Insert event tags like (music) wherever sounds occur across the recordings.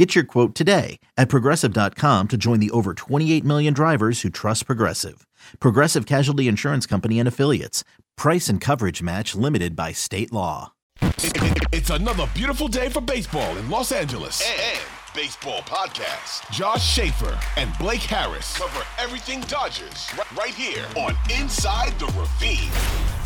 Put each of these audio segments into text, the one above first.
Get your quote today at progressive.com to join the over 28 million drivers who trust Progressive. Progressive Casualty Insurance Company and Affiliates. Price and coverage match limited by state law. It's another beautiful day for baseball in Los Angeles. And baseball podcast. Josh Schaefer and Blake Harris Cover everything Dodgers right, right here on Inside the Ravine.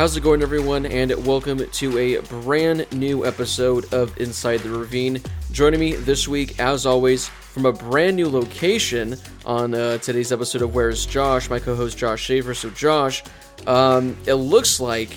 How's it going, everyone? And welcome to a brand new episode of Inside the Ravine. Joining me this week, as always, from a brand new location on uh, today's episode of Where's Josh, my co host Josh Schaefer. So, Josh, um, it looks like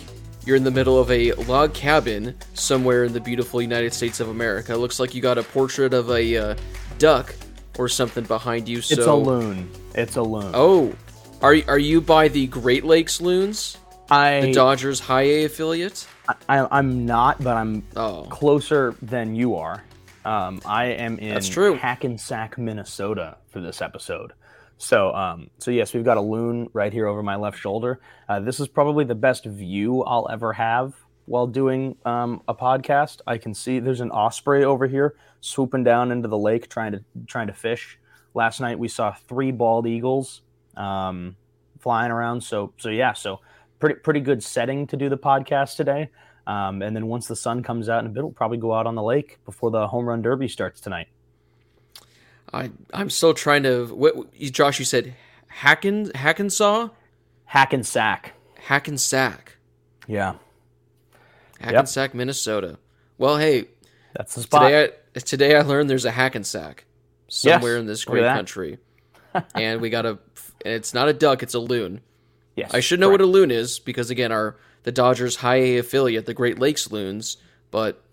you're in the middle of a log cabin somewhere in the beautiful United States of America. It looks like you got a portrait of a uh, duck or something behind you. So, It's a loon. It's a loon. Oh, are, are you by the Great Lakes Loons? I, The Dodgers High A affiliate? I I'm not, but I'm Oh. closer than you are. Um, I am in That's true. Hackensack, Minnesota for this episode. So, um, so yes, we've got a loon right here over my left shoulder. Uh, this is probably the best view I'll ever have while doing um, a podcast. I can see there's an osprey over here swooping down into the lake trying to trying to fish. Last night we saw three bald eagles um, flying around. So, so yeah, so pretty pretty good setting to do the podcast today. Um, and then once the sun comes out in a bit, we'll probably go out on the lake before the home run derby starts tonight. I I'm still trying to. What Josh? You said Hackensaw, Hackensack. Hackensack, Yeah, Hackensack, Minnesota. Well, hey, that's the spot. today I today I learned there's a Hackensack somewhere Yes, in this great country, and we got a. It's not a duck; it's a loon. Yes, I should know what a loon is because again, our the Dodgers High A affiliate, the Great Lakes Loons. But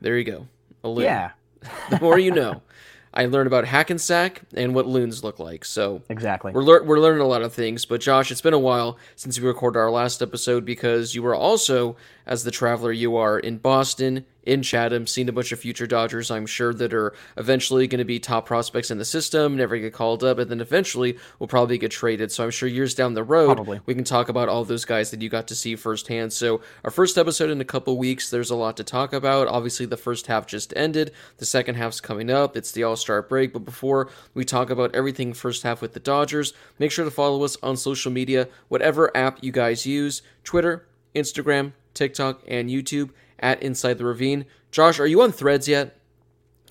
there you go, a loon. Yeah, (laughs) The more you know. (laughs) I learned about Hackensack and what loons look like. So exactly. We're, lear- we're learning a lot of things, but Josh, it's been a while since we recorded our last episode because you were also, as the traveler you are, in Boston, in Chatham, seen a bunch of future Dodgers, I'm sure, that are eventually going to be top prospects in the system, never get called up, and then eventually will probably get traded. So I'm sure years down the road, Probably. we can talk about all those guys that you got to see firsthand. So our first episode in a couple weeks, there's a lot to talk about. Obviously, the first half just ended. The second half's coming up. It's the All-Star break. But before we talk about everything first half with the Dodgers, make sure to follow us on social media, whatever app you guys use, Twitter, Instagram, TikTok, and YouTube at Inside the Ravine. Josh, are you on Threads yet?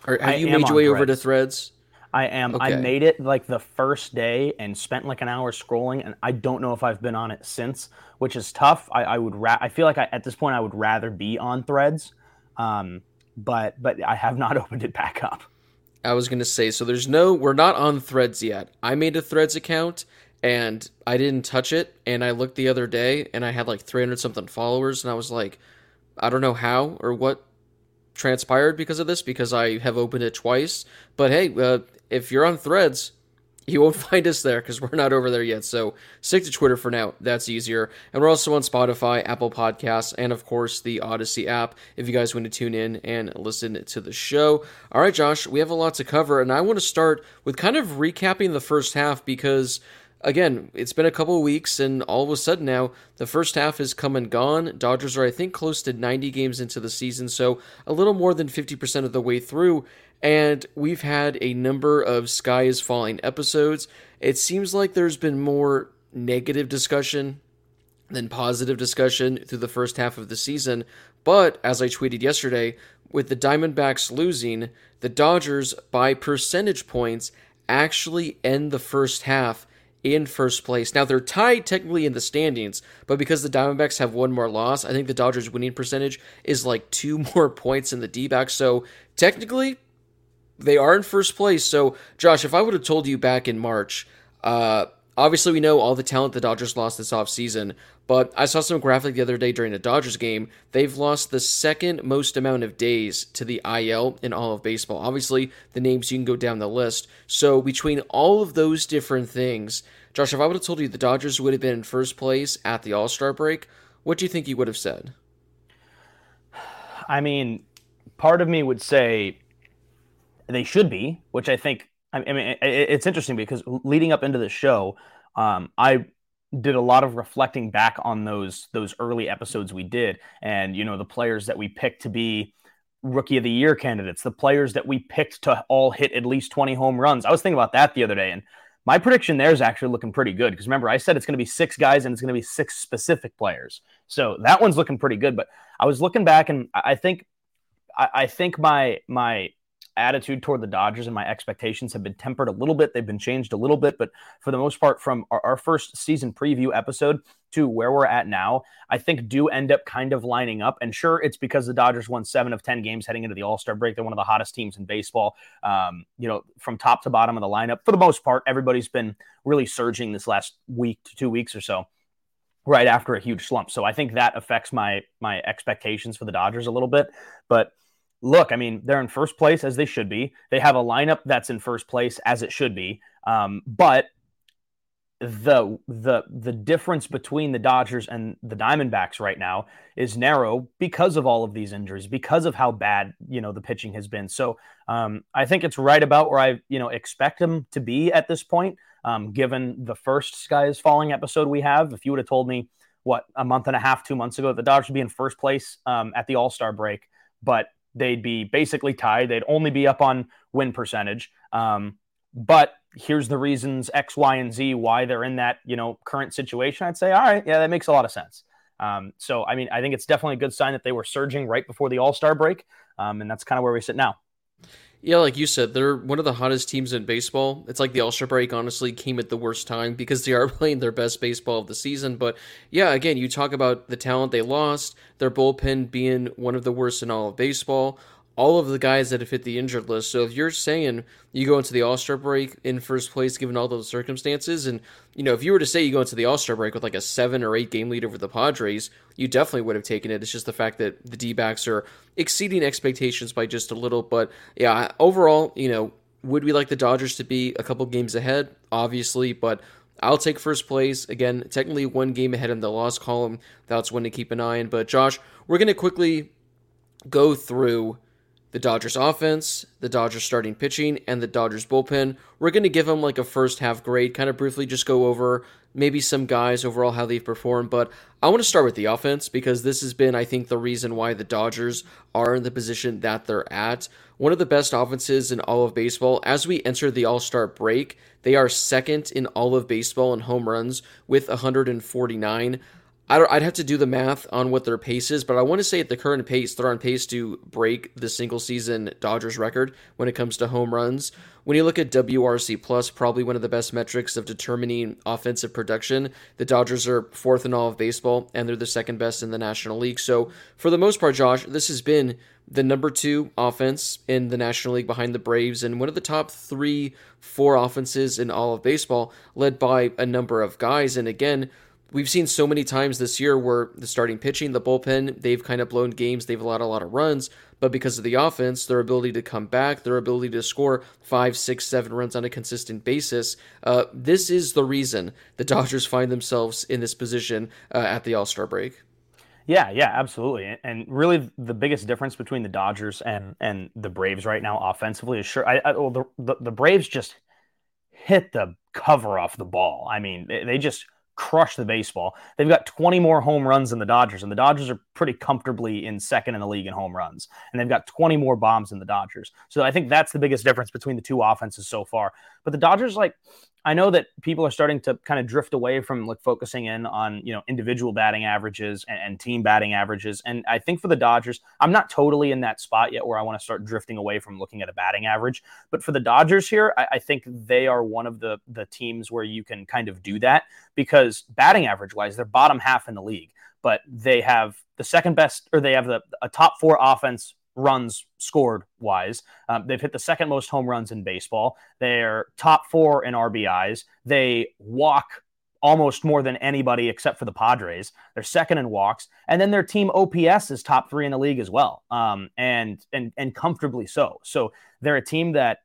Or have I you made your way over to Threads. Threads? I am. I made it like the first day and spent like an hour scrolling, and I don't know if I've been on it since, which is tough. I, I would. Ra- I feel like I, at this point I would rather be on Threads, um, but but I have not (laughs) opened it back up. I was gonna say, so there's no, we're not on Threads yet. I made a Threads account and I didn't touch it. And I looked the other day and I had like 300 something followers, and I was like, I don't know how or what transpired because of this because I have opened it twice. But hey, uh, if you're on Threads, you won't (laughs) find us there because we're not over there yet. So stick to Twitter for now. That's easier. And we're also on Spotify, Apple Podcasts, and of course the Audacy app if you guys want to tune in and listen to the show. All right, Josh, we have a lot to cover, and I want to start with kind of recapping the first half because. Again, it's been a couple weeks, and all of a sudden now, the first half is come and gone. Dodgers are, I think, close to 90 games into the season, so a little more than 50% of the way through and we've had a number of Sky is Falling episodes. It seems like there's been more negative discussion than positive discussion through the first half of the season. But as I tweeted yesterday, with the Diamondbacks losing, the Dodgers, by percentage points, actually end the first half in first place. Now they're tied technically in the standings, but because the Diamondbacks have one more loss, I think the Dodgers winning percentage is like two (laughs) more points in the D-backs. So technically, they are in first place. So, Josh, if I would have told you back in March, uh, Obviously, we know all the talent the Dodgers lost this offseason, but I saw some graphic the other day during a Dodgers game. They've lost the second most amount of days to the IL in all of baseball. Obviously, the names you can go down the list. So, between all of those different things, Josh, if I would have told you the Dodgers would have been in first place at the All Star break, what do you think you would have said? I mean, part of me would say they should be, which I think I mean, it's interesting because leading up into the show, um, I did a lot of reflecting back on those those early episodes we did, and you know the players that we picked to be rookie of the year candidates, the players that we picked to all hit at least twenty home runs. I was thinking about that the other day, and my prediction there is actually looking pretty good because remember I said it's going to be six guys and it's going to be six specific players, so that one's looking pretty good. But I was looking back, and I think I think my my attitude toward the Dodgers and my expectations have been tempered a little bit. They've been changed a little bit, but for the most part, from our, our, first season preview episode to where we're at now, I think do end up kind of lining up. And sure, it's because the Dodgers won seven of 10 games heading into the All Star break. They're one of the hottest teams in baseball. Um, you know, from top to bottom of the lineup, for the most part, everybody's been really surging this last week to two weeks or so right after a huge slump. So I think that affects my my expectations for the Dodgers a little bit. But look, I mean, they're in first place as they should be. They have a lineup that's in first place as it should be. Um, but the the the difference between the Dodgers and the Diamondbacks right now is narrow because of all of these injuries, because of how bad you know the pitching has been. So um, I think it's right about where I you know expect them to be at this point. Um, given the first Sky is Falling episode we have, if you would have told me what a month and a half, two months ago, the Dodgers would be in first place um, at the All Star break, but they'd be basically tied. They'd only be up on win percentage. Um, but here's the reasons X, Y, and Z why they're in that you know current situation. I'd say, all right, yeah, that makes a lot of sense. Um, so I mean, I think it's definitely a good sign that they were surging right before the All Star break, um, and that's kind of where we sit now. Yeah, like you said, they're one of the hottest teams in baseball. It's like the All Star break honestly came at the worst time because they are (laughs) playing their best baseball of the season. But yeah, again, you talk about the talent they lost, their bullpen being one of the worst in all of baseball all of the guys that have hit the injured list. So if you're saying you go into the All Star break in first place, given all those circumstances, and you know if you were to say you go into the All Star break with like a seven or eight game lead over the Padres, you definitely would have taken it. It's just the fact that the D backs are exceeding expectations by just a little. But yeah, overall, you know, would we like the Dodgers to be a couple games ahead? Obviously, but I'll take first place. Again, technically one game ahead in the loss column. That's one to keep an eye on. But Josh, we're going to quickly go through the Dodgers offense, the Dodgers starting pitching, and the Dodgers bullpen. We're going to give them like a first half grade, kind of briefly just go over maybe some guys overall how they've performed. But I want to start with the offense because this has been, I think, the reason why the Dodgers are in the position that they're at. One of the best offenses in all of baseball. As we enter the All Star break, they are second in all of baseball in home runs with 149. I would have to do the math on what their pace is, but I want to say at the current pace, they're on pace to break the single season Dodgers record when it comes to home runs. When you look at WRC plus, probably one of the best metrics of determining offensive production, the Dodgers are fourth in all of baseball, and they're the second best in the National League. So for the most part, Josh, this has been the number two offense in the National League behind the Braves, and one of the top three, four offenses in all of baseball, led by a number of guys. And again, we've seen so many times this year where the starting pitching, the bullpen, they've kind of blown games, they've allowed a lot of runs, but because of the offense, their ability to come back, their ability to score five, six, seven runs on a consistent basis, uh, this is the reason the (laughs) Dodgers find themselves in this position uh, at the All Star break. Yeah, yeah, absolutely. And really, the biggest difference between the Dodgers and and the Braves right now offensively is sure. I, I well, the, the, the Braves just hit the cover off the ball. I mean, they, they just crush the baseball. They've got 20 more home runs than the Dodgers, and the Dodgers are pretty comfortably in second in the league in home runs. And they've got 20 more bombs than the Dodgers. So I think that's the biggest difference between the two offenses so far. But the Dodgers, like, I know that people are starting to kind of drift away from like focusing in on you know individual batting averages and, and, team batting averages, and I think for the Dodgers, I'm not totally in that spot yet where I want to start drifting away from looking at a batting average. But for the Dodgers here, I, I think they are one of the the teams where you can kind of do that because batting average wise, they're bottom half in the league, but they have the second best or they have the a top four offense runs scored wise. Um, they've hit the second most home runs in baseball. They're top four in RBIs. They walk almost more than anybody except for the Padres. They're second in walks, and then their team OPS is top three in the league as well, um, and and and comfortably so. So they're a team that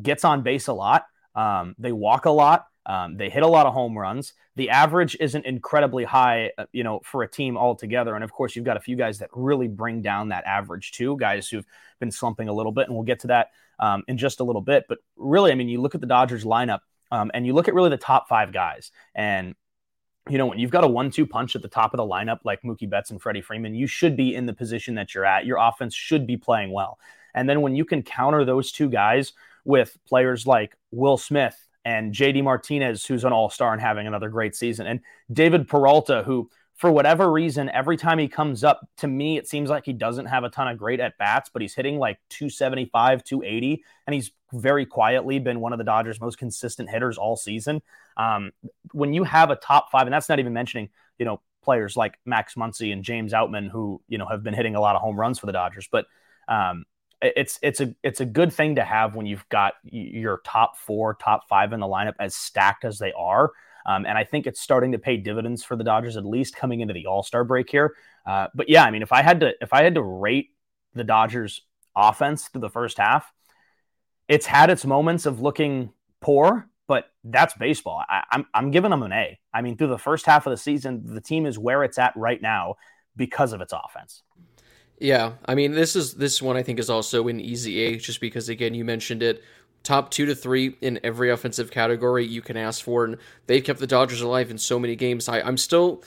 gets on base a lot. Um, they walk a lot. Um, they hit a lot of home runs. The average isn't incredibly high, uh, you know, for a team altogether. And of course, you've got a few guys that really bring down that average too. Guys who've been slumping a little bit, and we'll get to that um, in just a little bit. But really, I mean, you look at the Dodgers lineup, um, and you look at really the top five guys, and you know, when you've got a one-two punch at the top of the lineup like Mookie Betts and Freddie Freeman, you should be in the position that you're at. Your offense should be playing well. And then when you can counter those two guys with players like Will Smith and JD Martinez, who's an all star and having another great season, and David Peralta, who, for whatever reason, every time he comes up, to me, it seems like he doesn't have a ton of great at bats, but he's hitting like 275, 280, and he's very quietly been one of the Dodgers' most consistent hitters all season. Um, when you have a top five, and that's not even mentioning, you know, players like Max Muncy and James Outman, who, you know, have been hitting a lot of home runs for the Dodgers, but um, it's it's a it's a good thing to have when you've got your top four, top five in the lineup as stacked as they are. Um, and I think it's starting to pay dividends for the Dodgers, at least coming into the All Star break here. Uh, but yeah, I mean, if I had to if I had to rate the Dodgers offense through the first half, it's had its moments of looking poor, but that's baseball. I, I'm I'm giving them an A. I mean, through the first half of the season, the team is where it's at right now because of its offense. Yeah, I mean this is this one I think is also an easy A just because again you mentioned it top 2 to 3 in every offensive category you can ask for and they've kept the Dodgers alive in so many games. I I'm still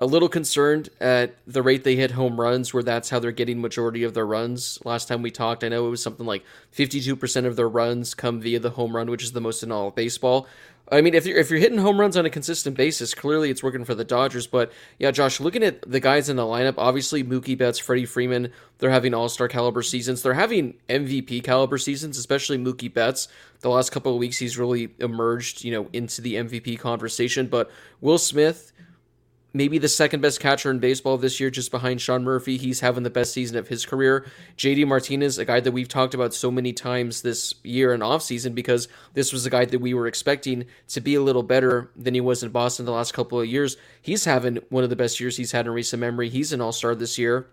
a little concerned at the rate they hit home runs where that's how they're getting majority of their runs. Last time we talked, I know it was something like 52% of their runs come via the home run, which is the most in all of baseball. I mean, if you're if you're hitting home runs on a consistent basis, clearly it's working for the Dodgers. But yeah, Josh, looking at the guys in the lineup, obviously Mookie Betts, Freddie Freeman, they're having All Star caliber seasons. They're having MVP caliber seasons, especially Mookie Betts. The last couple of weeks, he's really emerged, you know, into the MVP conversation. But Will Smith, maybe the second best catcher in baseball this year, just behind Sean Murphy. He's having the best season of his career. JD Martinez, a guy that we've talked about so many times this year and offseason because this was a guy that we were expecting to be a little better than he was in Boston the last couple of years. He's having one of the best years he's had in recent memory. He's an all star this year.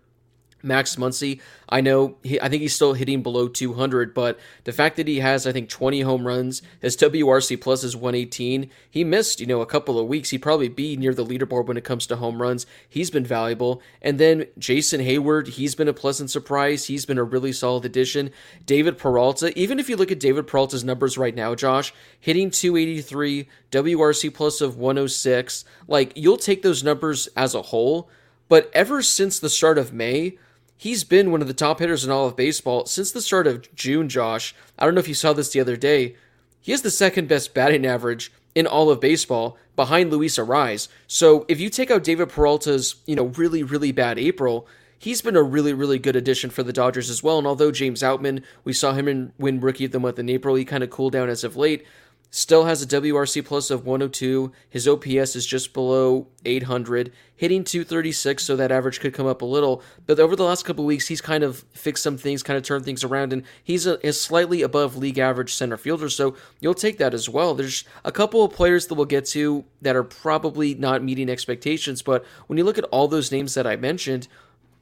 Max Muncy, I know he, I think he's still hitting below 200, but the fact that he has I think 20 home runs, his WRC plus is 118. He missed you know a couple of weeks. He'd probably be near the leaderboard when it comes to home runs. He's been valuable, and then Jason Heyward, he's been a pleasant surprise. He's been a really solid addition. David Peralta, even if you look at David Peralta's numbers right now, Josh, hitting 283, WRC plus of 106, like you'll take those numbers as a whole. But ever since the start of May, he's been one of the top hitters in all of baseball since the start of June, Josh. I don't know if you saw this the other day. He has the second best batting average in all of baseball behind Luis Arraez. So if you take out David Peralta's, you know, really, really bad April, he's been a really, really good addition for the Dodgers as well. And although James Outman, we saw him in, win Rookie of the Month in April, he kind of cooled down as of late. Still has a WRC plus of 102. His OPS is just below 800, hitting 236, so that average could come up a little. But over the last couple weeks, he's kind of fixed some things, kind of turned things around, and he's a, a slightly above league average center fielder. So you'll take that as well. There's a couple of players that we'll get to that are probably not meeting expectations, but when you look at all those names that I mentioned,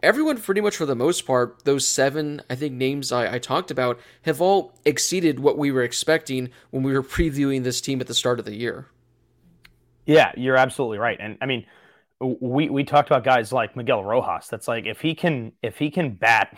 everyone pretty much for the most part those seven i think names I, I, talked about have all exceeded what we were expecting when we were (laughs) previewing this team at the start of the year. Yeah you're absolutely right. And i mean we we talked about guys like miguel rojas. That's like if he can if he can bat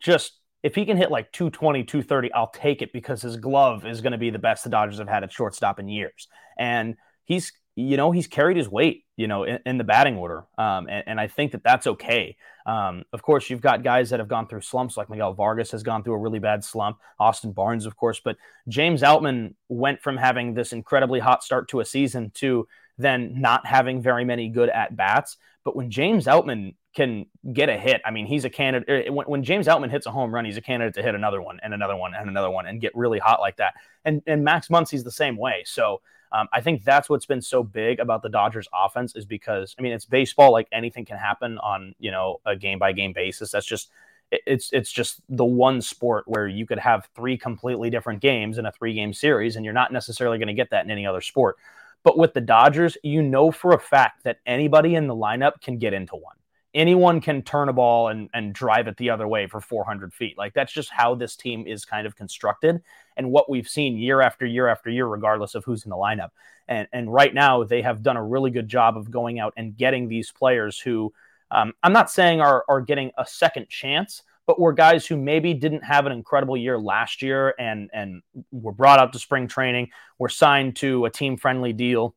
just if he can hit like 220 230 i'll take it because his glove is going to be the best the dodgers have had at shortstop in years. And he's you know he's carried his weight you know in, in the batting order um, and, and, i think that that's okay. Um, of course you've got guys that have gone through slumps like miguel vargas has gone through a really bad slump austin barnes of course but james outman went from having this incredibly hot start to a season to then not having very many good at bats. But when james outman can get a hit i mean he's a candidate er, when, when james outman hits a home run he's a candidate to hit another one and another one and another one and get really hot like that. And and max muncy's the same way. So um, I think that's what's been so big about the Dodgers offense is because I mean it's baseball like anything can happen on you know a game by game basis. That's just it's it's just the one sport where you could have three completely different games in a three game series, and you're not necessarily going to get that in any other sport. But with the Dodgers, you know for a fact that anybody in the lineup can get into one. Anyone can turn a ball and, and drive it the other way for 400 feet. Like that's just how this team is kind of constructed and what we've seen year after year after year, regardless of who's in the lineup. And, and right now, they have done a really good job of going out and getting these players who um, I'm not saying are, are getting a second chance, but were guys who maybe didn't have an incredible year last year and and were brought out to spring training, were signed to a team friendly deal,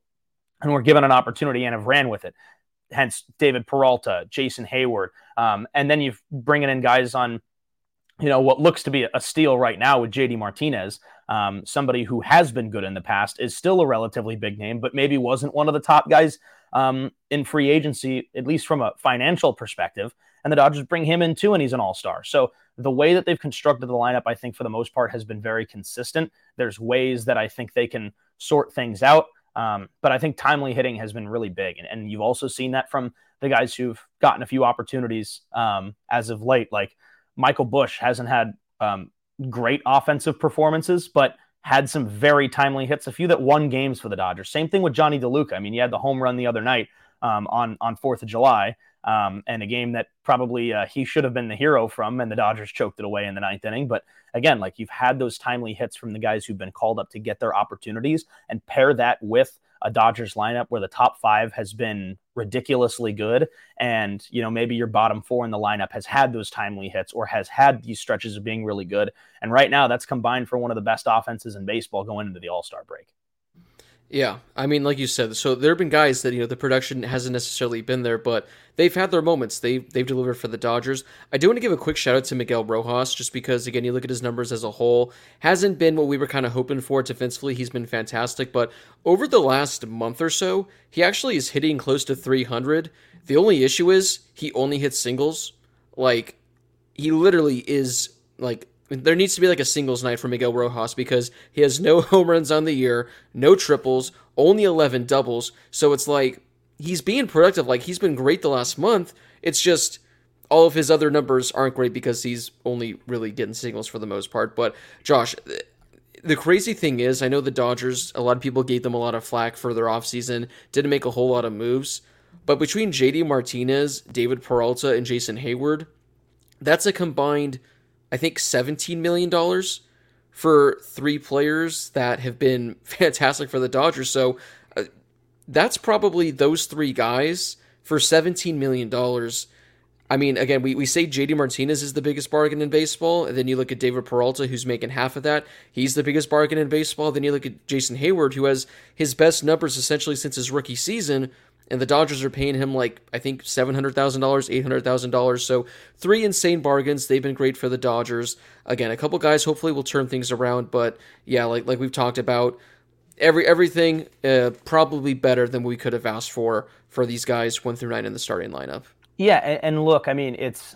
and were given an opportunity and have ran with it. Hence, David Peralta, Jason Heyward. um, and then you're bringing in guys on, you know, what looks to be a steal right now with JD Martinez, um, somebody who has been good in the past, is still a relatively big name, but maybe wasn't one of the top guys um, in free agency, at least from a financial perspective. And the Dodgers bring him in too, and he's an all star. So the way that they've constructed the lineup, I think for the most part, has been very consistent. There's ways that I think they can sort things out. Um, but I think timely hitting has been really big. And, and, you've also seen that from the guys who've gotten a few opportunities um, as of late. Like Michael Busch hasn't had um, great offensive performances, but had some very timely hits, a few that won games for the Dodgers. Same thing with Jonny DeLuca. I mean, he had the home run the other night um, on on Fourth of July, um, and a game that probably uh, he should have been the hero from, and the Dodgers choked it away in the ninth inning. But again, like you've had those timely hits from the guys who've been called up to get their opportunities, and pair that with a Dodgers lineup where the top five has been ridiculously good. And, you know, maybe your bottom four in the lineup has had those timely hits or has had these stretches of being really good. And right now, that's combined for one of the best offenses in baseball going into the All Star break. Yeah, I mean, like you said, so there have been guys that you know the production hasn't necessarily been there, but they've had their moments. They they've delivered for the Dodgers. I do want to give a quick shout out to Miguel Rojas, just because again, you look at his numbers as a whole, hasn't been what we were kind of hoping for defensively. He's been fantastic, but over the last month or so, he actually is hitting close to 300. The only issue is he only hits singles. Like he literally is like there needs to be like a singles night for Miguel Rojas because he has no (laughs) home runs on the year, no triples, only 11 doubles. So it's like he's being productive. Like he's been great the last month. It's just all of his other numbers aren't great because he's only really getting singles for the most part. But Josh, the crazy thing is, I know the Dodgers, a lot of people gave them a lot of flack for their offseason, didn't make a whole lot of moves. But between JD Martinez, David Peralta, and Jason Heyward, that's a combined I think $17 million for three players that have been (laughs) fantastic for the Dodgers. So uh, that's probably those three guys for $17 million. I mean, again, we, we say JD Martinez is the biggest bargain in baseball, and then you look at David Peralta, who's making half of that. He's the biggest bargain in baseball. Then you look at Jason Heyward, who has his best numbers essentially since his rookie season, and the Dodgers are paying him like I think seven hundred thousand dollars, eight hundred thousand dollars. So three insane bargains. They've been great for the Dodgers. Again, a couple guys hopefully will turn things around, but yeah, like like we've talked about, every everything uh, probably better than we could have asked for for these guys one through nine in the starting lineup. Yeah, and, and look, I mean it's.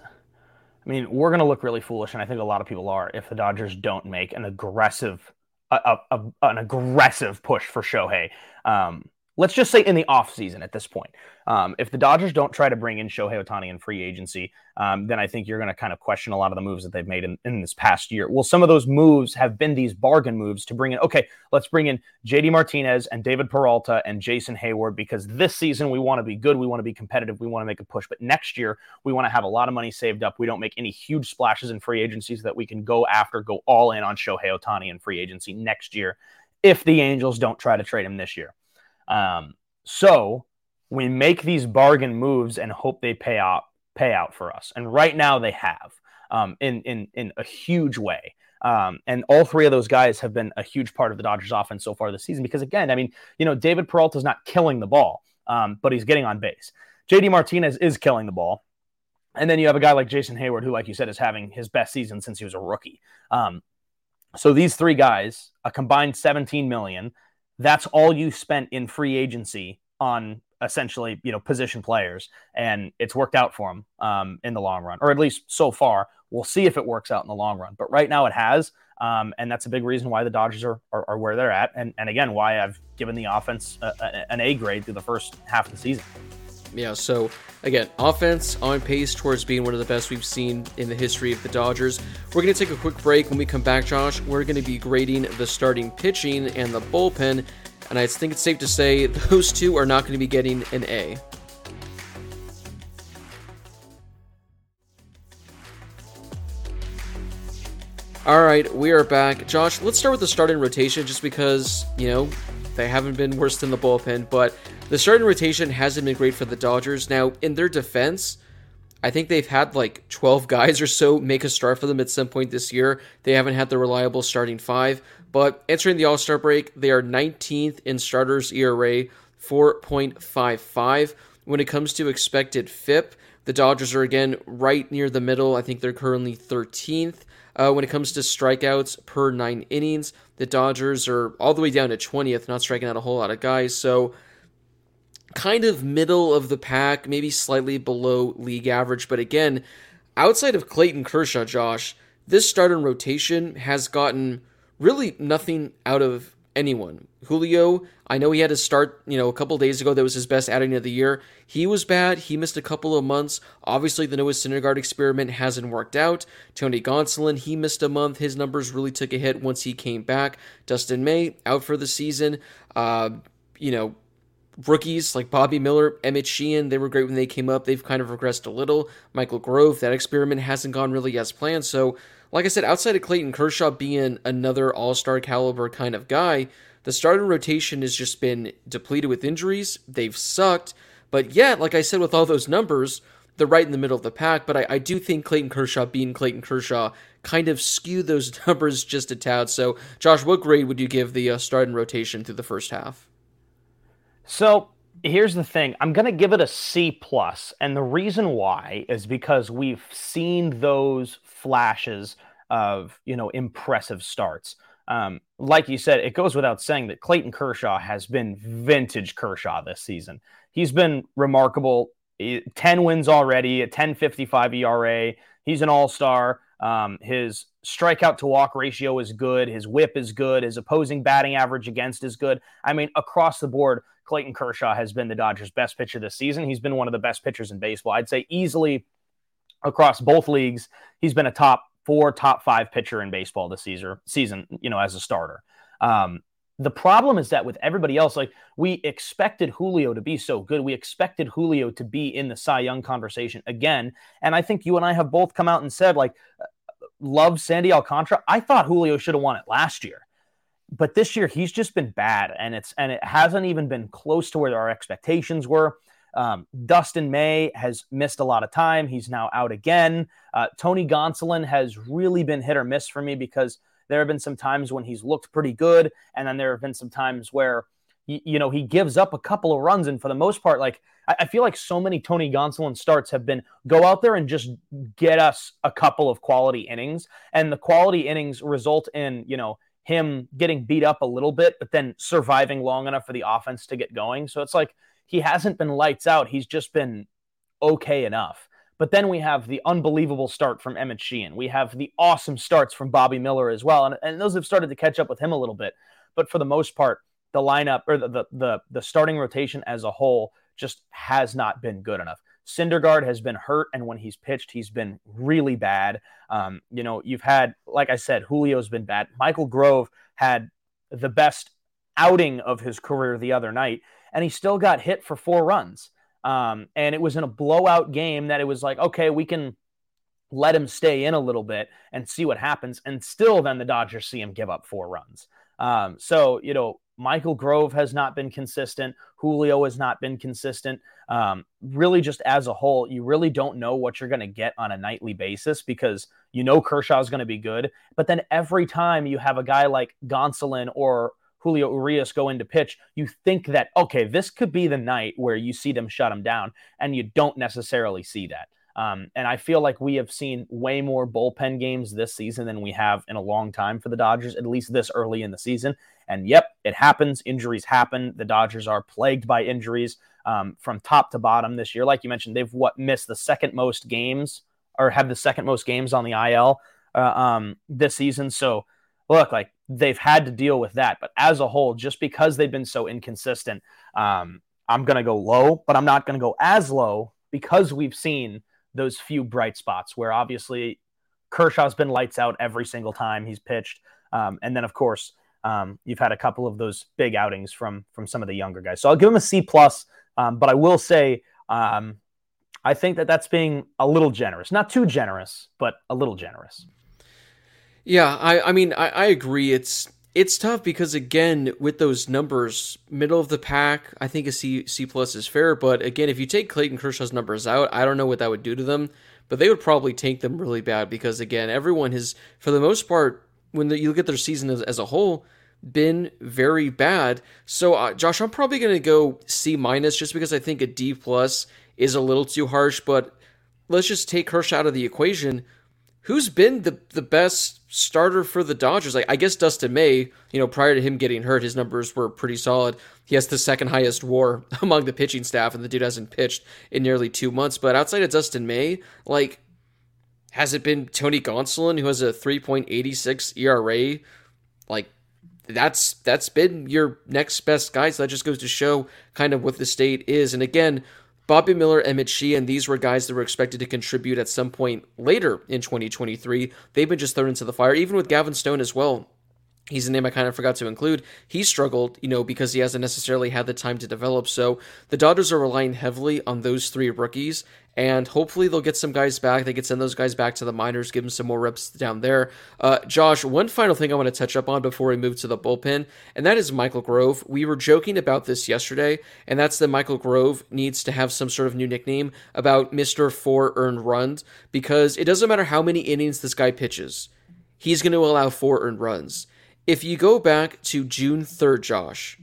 I mean, we're going to look really foolish, and I think a lot of people are if the Dodgers don't make an aggressive, a, a, an aggressive push for Shohei. Um, let's just say in the offseason at this point. Um, if the Dodgers don't try to bring in Shohei Ohtani in free agency, um, then I think you're going to kind of question a lot of the moves that they've made in, in, this past year. Well, some of those moves have been these bargain moves to bring in, okay, let's bring in JD Martinez and David Peralta and Jason Heyward because this season we want to be good, we want to be competitive, we want to make a push. But next year, we want to have a lot of money saved up. We don't make any huge splashes in free agencies that we can go after, go all in on Shohei Ohtani in free agency next year if the Angels don't try to trade him this year. Um, so we make these bargain moves and hope they pay out pay out for us. And right now they have um, in in in a huge way. Um, and all three of those guys have been a huge part of the Dodgers offense so far this season because again, I mean, you know, David Peralta is not killing the ball, um, but he's getting on base. JD Martinez is killing the ball. And then you have a guy like Jason Heyward, who, like you said, is having his best season since he was a rookie. Um, so these three guys, a combined 17 million, that's all you spent in free agency on essentially you know position players and it's worked out for them um, in the long run or at least so far. We'll see if it works out in the long run but right now it has um, and that's a big reason why the dodgers are, are, are, where they're at and, and again why i've given the offense a, a, an a grade through the first half of the season Yeah, so again, offense on pace towards being one of the best we've seen in the history of the Dodgers. We're going to take a quick break. When we come back, Josh, we're going to be grading the starting pitching and the bullpen. And I think it's safe to say (laughs) those two are not going to be getting an A. All right, we are back. Josh, let's start with the starting rotation just because, you know, they haven't been worse than the bullpen, but the starting rotation hasn't been great for the Dodgers. Now, in their defense, I think they've had like 12 (laughs) guys or so make a start for them at some point this year. They haven't had the reliable starting five, but entering the All Star break, they are 19th in starters ERA, 4.55. When it comes to expected FIP, the Dodgers are again right near the middle. I think they're currently 13th. Uh, when it comes to strikeouts per nine innings, the Dodgers are all the way down to 20th, not striking out a whole lot of guys. So, kind of middle of the pack, maybe slightly below league average. But again, outside of Clayton Kershaw, Josh, this starting rotation has gotten really nothing out of anyone. Julio, I know he had to start, you know, a couple days ago. That was his best outing of the year. He was bad. He missed a couple of months. Obviously, the Noah Syndergaard experiment hasn't worked out. Tony Gonsolin, he missed a month. His numbers really took a hit once he came back. Dustin May out for the season. Uh, you know, rookies like Bobby Miller, Emmett Sheehan, they were great when they came up. They've kind of regressed a little. Michael Grove, that experiment hasn't gone really as planned. So like I said, outside of Clayton Kershaw being another all star caliber kind of guy, the starting rotation has just been depleted with injuries. They've sucked. But yet, like I said, with all those numbers, they're right in the middle of the pack. But I, I do think Clayton Kershaw being Clayton Kershaw kind of skew those (laughs) numbers just a tad. So, Josh, what grade would you give the uh, starting rotation through the first half? So here's the thing i'm going to give it a c plus and the reason why is because we've seen those flashes of you know impressive starts. Um, like you said, it goes without saying that Clayton Kershaw has been vintage Kershaw this season. He's been remarkable. 10 wins already, a 1055 ERA. He's an all star. Um, his strikeout to walk ratio is good. His whip is good. His opposing batting average against is good. I mean, across the board, Clayton Kershaw has been the Dodgers' best pitcher this season. He's been one of the best pitchers in baseball. I'd say easily across both leagues. He's been a top four, top five pitcher in baseball this season, season you know, as a starter. Um, the problem is that with everybody else, like we expected Julio to be so good. We expected Julio to be in the Cy Young conversation again. And I think you and I have both come out and said, like, love Sandy Alcantara. I thought Julio should have won it last year. But this year he's just been bad and it's and it hasn't even been close to where our expectations were. Um, Dustin May has missed a lot of time. He's now out again. Uh, Tony Gonsolin has really been hit or miss for me because there have been some times when he's looked pretty good, and then there have been some times where y- you know he gives up a couple of runs, and for the most part, like I, I feel like so many Tony Gonsolin starts have been go out there and just get us a couple of quality innings, and the quality innings result in you know him getting beat up a little bit, but then surviving long enough for the offense to get going. So it's like he hasn't been lights out. He's just been okay enough. But then we have the unbelievable start from Emmett Sheehan. We have the awesome starts from Bobby Miller as well. And, and those have started to catch up with him a little bit. But for the most part, the lineup or the, the, the, the starting rotation as a whole just has not been good enough. Syndergaard has been hurt, and when he's pitched, he's been really bad. Um, you know, you've had, like I said, Julio's been bad. Michael Grove had the best outing of his career the other night and he still got hit for four runs. Um, and it was in a blowout game that it was like, okay, we can let him stay in a little bit and see what happens. And still, then the Dodgers see him give up four runs. Um, so, you know, Michael Grove has not been consistent. Julio has not been consistent. Um, really, just as a whole, you really don't know what you're going to get on a nightly basis because you know Kershaw is going to be good. But then every time you have a guy like Gonsolin or Julio Urias go into pitch, you think that, okay, this could be the night where you see them shut him down, and you don't necessarily see that. Um, and I feel like we have seen way more bullpen games this season than we have in a long time for the Dodgers, at least this early in the season. And yep, it happens. Injuries happen. The Dodgers are plagued by injuries um, from top to bottom this year. Like you mentioned, they've what missed the second most games or have the second most games on the IL uh, um, this season. So look, like they've had to deal with that. But as a whole, just because they've been so inconsistent, um, I'm going to go low, but I'm not going to go as low because we've seen those few bright spots where obviously Kershaw's been lights out every single time he's pitched. Um, and then, of course, um, you've had a couple of those big outings from from some of the younger guys. So I'll give him a C plus. Um, but I will say, um, I think that that's being a little generous, not too generous, but a little generous. Yeah, I, I mean, I, I agree. It's it's tough because again, with those numbers, middle of the pack, I think a C C plus is fair. But again, if you take Clayton Kershaw's numbers out, I don't know what that would do to them. But they would probably tank them really bad because again, everyone has, for the most part, when the, you look at their season as, as a whole, been very bad. So, uh, Josh, I'm probably going to go C minus just because I think a D plus is a little too harsh. But let's just take Kershaw out of the equation. Who's been the the best starter for the Dodgers? Like, I guess Dustin May. You know, prior to him getting hurt, his numbers were pretty solid. He has the second highest WAR (laughs) among the pitching staff, and the dude hasn't pitched in nearly two months. But outside of Dustin May, like, has it been Tony Gonsolin who has a 3.86 ERA? Like, that's that's been your next best guy. So that just goes to show kind of what the state is. And again, Bobby Miller, Emmett Sheehan, these were guys that were expected to contribute at some point later in 2023. They've been just thrown into the fire, even with Gavin Stone as well he's a name I kind of forgot to include. He struggled, you know, because he hasn't necessarily had the time to develop. So the Dodgers are relying heavily on those three rookies, and hopefully they'll get some guys back. They could send those guys back to the minors, give them some more reps down there. Uh, Josh, one final thing I want to touch up on before we move to the bullpen, and that is Michael Grove. We were joking about this yesterday, and that's that Michael Grove needs to have some sort of new nickname about Mr. Four Earned Runs, because it doesn't matter how many innings this guy pitches. He's going to allow four earned runs. If you go back to June 3rd, Josh,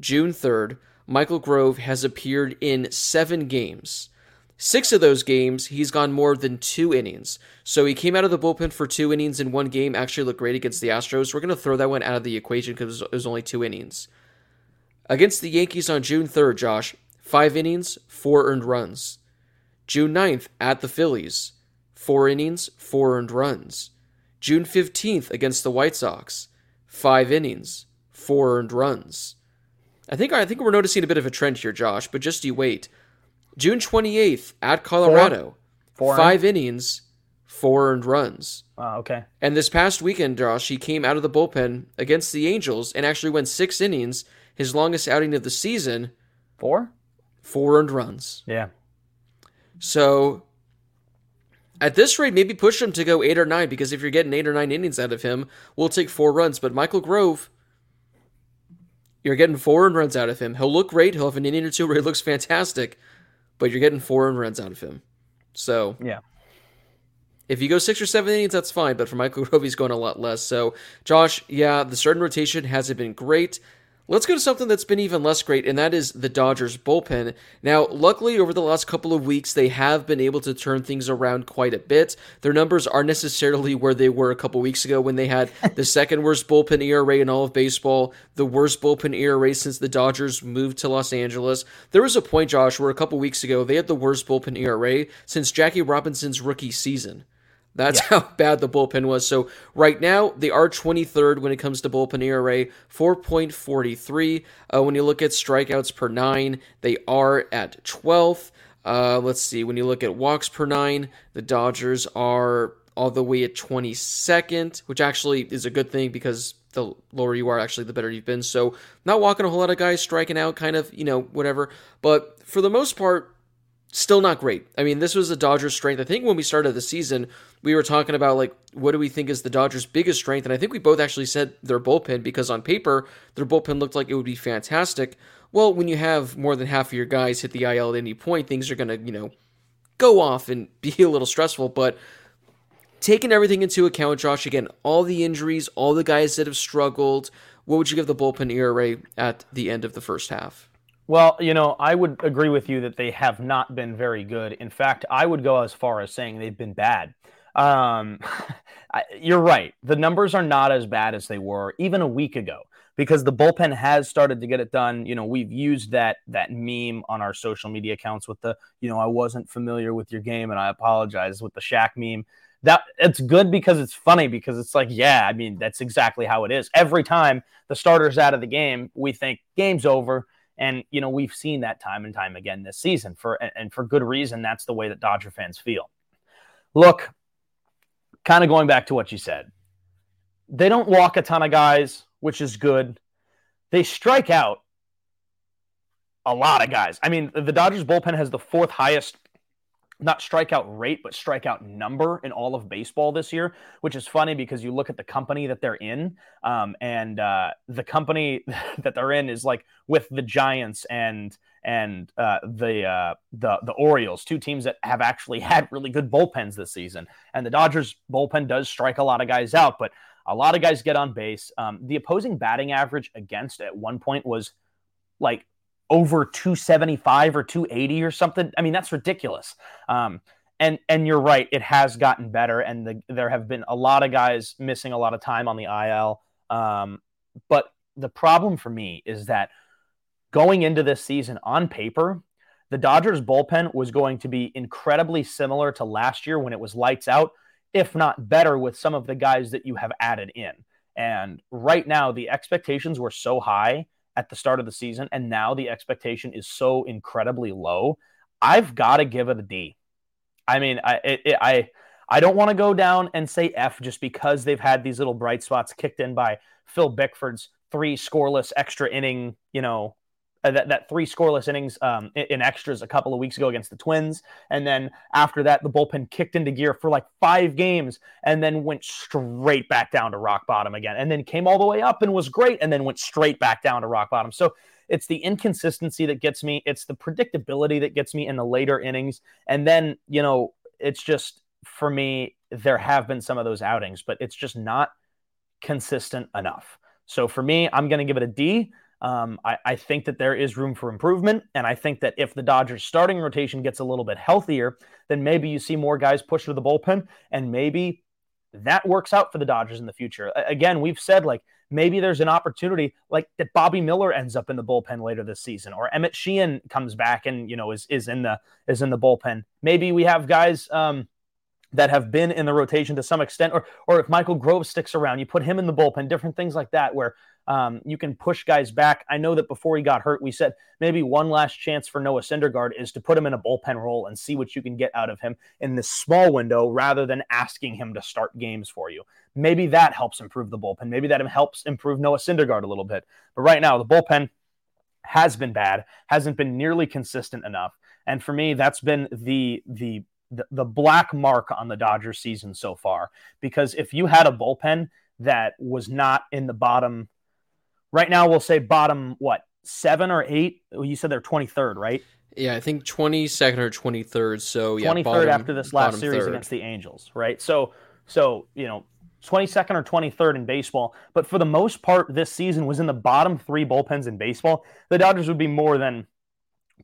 June 3rd, Michael Grove has appeared in seven games. Six of those games, he's gone more than two innings. So he came out of the bullpen for two innings in one game, actually looked great against the Astros. We're going to throw that one out of the equation because it was only two innings. Against the Yankees on June 3rd, Josh, five innings, four earned runs. June 9th, at the Phillies, four innings, four earned runs. June 15th, against the White Sox, five innings, four earned runs. I think I think we're noticing a bit of a trend here, Josh, but just you wait. June 28th at Colorado, Four. Four five innings, four earned runs. Uh, okay. And this past weekend, Josh, he came out of the bullpen against the Angels and actually went six innings, his longest outing of the season. Four? Four earned runs. Yeah. So at this rate, maybe push him to go eight or nine because if you're getting eight or nine innings out of him, we'll take four runs. But Michael Grove, you're getting four runs out of him. He'll look great. He'll have an inning or two where he looks fantastic, but you're getting four runs out of him. So yeah, if you go six or seven innings, that's fine. But for Michael Grove, he's going a lot less. So Josh, yeah, the starting rotation hasn't been great. Let's go to something that's been even less great, and that is the Dodgers bullpen. Now, luckily, over the last couple of weeks, they have been able to turn things around quite a bit. Their numbers aren't necessarily where they were a couple weeks ago when they had the (laughs) second worst bullpen ERA in all of baseball, the worst bullpen ERA since the Dodgers moved to Los Angeles. There was a point, Josh, where a couple weeks ago they had the worst bullpen ERA since Jackie Robinson's rookie season. That's yeah. (laughs) how bad the bullpen was. So right now they are 23rd when it comes to bullpen ERA, 4.43. Uh, when you look at strikeouts per nine, they are at 12th. Uh, let's see. When you look at walks per nine, the Dodgers are all the way at 22nd, which actually is a good thing because the lower you are, actually, the better you've been. So not walking a whole lot of guys, striking out, kind of, you know, whatever. But for the most part, still not great. I mean, this was the Dodgers' strength. I think when we started the season, we were talking about like what do we think is the Dodgers' biggest strength, and I think we both actually said their bullpen because on paper their bullpen looked like it would be fantastic. Well, when you have more than half of your guys hit the IL at any point, things are gonna you know go off and (laughs) be a little stressful. But taking everything into account, Josh, again, all the injuries, all the guys that have struggled, what would you give the bullpen ERA at the end of the first half? Well, you know, I would agree with you that they have not been very good. In fact, I would go as far as saying they've been bad. Um, (laughs) you're right. The numbers are not as bad as they were even a week ago because the bullpen has started to get it done. You know, we've used that that meme on our social media accounts with the, you know, I wasn't familiar with your game and I apologize with the Shaq meme. That it's good because it's funny because it's like, yeah, I mean, that's exactly how it is. Every time the starter's out of the game, we think game's over And you know we've seen that time and time again this season for and for good reason. That's the way that Dodger fans feel. Look, kind of going back to what you said, they don't walk a ton of guys, which is good. They strike out a lot of guys. I mean, the Dodgers bullpen has the fourth highest not strikeout rate, but strikeout number in all of baseball this year, which is funny because you look at the company that they're in, um, and uh, the company (laughs) that they're in is like with the Giants and and uh, the uh, the the Orioles, two teams that have actually (laughs) had really good bullpens this season. And the Dodgers bullpen does strike a lot of guys out, but a lot of guys get on base. Um, the opposing batting average against at one point was like over 275 or 280 or something. I mean, that's ridiculous. Um, and and you're right, it has gotten better, and the, there have been a lot of guys missing a lot of time on the IL. Um, but the problem for me is that going into this season on paper, the Dodgers bullpen was going to be incredibly similar to last year when it was lights out, if not better with some of the guys that you have added in. And right now, the expectations were so high at the start of the season, and now the expectation is so incredibly low. I've got to give it a D. I mean, I it, it, I I don't want to go down and say F just because they've had these little bright spots kicked in by Phil Bickford's three scoreless extra inning, you know, uh, that, that three scoreless innings um, in, in, extras a couple of weeks ago against the Twins. And then after that, the bullpen kicked into gear for like five games and then went straight back down to rock bottom again. And then came all the way up and was great and then went straight back down to rock bottom. So it's the inconsistency that gets me, it's the predictability that gets me in the later innings. And then, you know, it's just for me, there have been some of those outings, but it's just not consistent enough. So for me, I'm going to give it a D. Um, I, I, think that there is room for improvement. And I think that if the Dodgers starting rotation gets a little bit healthier, then maybe you see more guys push to the bullpen and maybe that works out for the Dodgers in the future. Again, we've said like maybe there's an opportunity like that Bobby Miller ends up in the bullpen later this season or Emmett Sheehan comes back and, you know, is, is in the, is in the bullpen. Maybe we have guys, um, that have been in the rotation to some extent, or or if Michael Grove sticks around, you put him in the bullpen, different things like that, where um, you can push guys back. I know that before he got hurt, we said maybe one last chance for Noah Syndergaard is to put him in a bullpen role and see what you can get out of him in this small window rather than asking him to start games for you. Maybe that helps improve the bullpen. Maybe that helps improve Noah Syndergaard a little bit. But right now, the bullpen has been bad, hasn't been nearly consistent enough. And for me, that's been the the the, the black mark on the Dodgers season so far. Because if you had a bullpen that was not in the bottom right now we'll say bottom what seven or eight. You said they're twenty third, right? Yeah, I think twenty second or twenty third. So yeah, twenty third after this last series third. against the Angels, right? So so you know. 22nd or 23rd in baseball, but for the most part, this season was in the bottom three bullpens in baseball. The Dodgers would be more than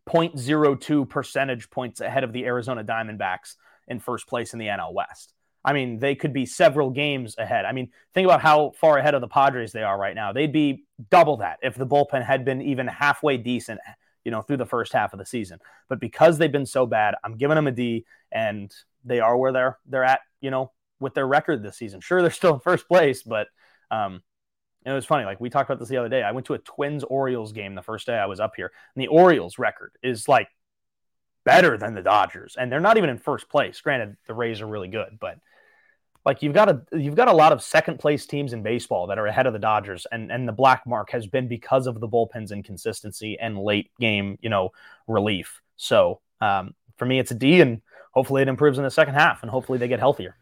0.02 percentage points ahead of the Arizona Diamondbacks in first place in the NL West. I mean, they could be several games ahead. I mean, think about how far ahead of the Padres they are right now. They'd be double that if the bullpen had been even halfway decent, you know, through the first half of the season. But because they've been so bad, I'm giving them a D, and they are where they're they're at, you know, with their record this season. Sure, they're still in first place, but um, it was funny. Like we talked about this the other day. I went to a Twins Orioles game the first day I was up here, and the Orioles record is like better than the Dodgers, and they're not even in first place. Granted, the Rays are really good, but like you've got a you've got a lot of second place teams in baseball that are ahead of the Dodgers, and and the black mark has been because of the bullpen's inconsistency and late game, you know, relief. So um, for me, it's a D, and hopefully it improves in the second half, and hopefully they get healthier.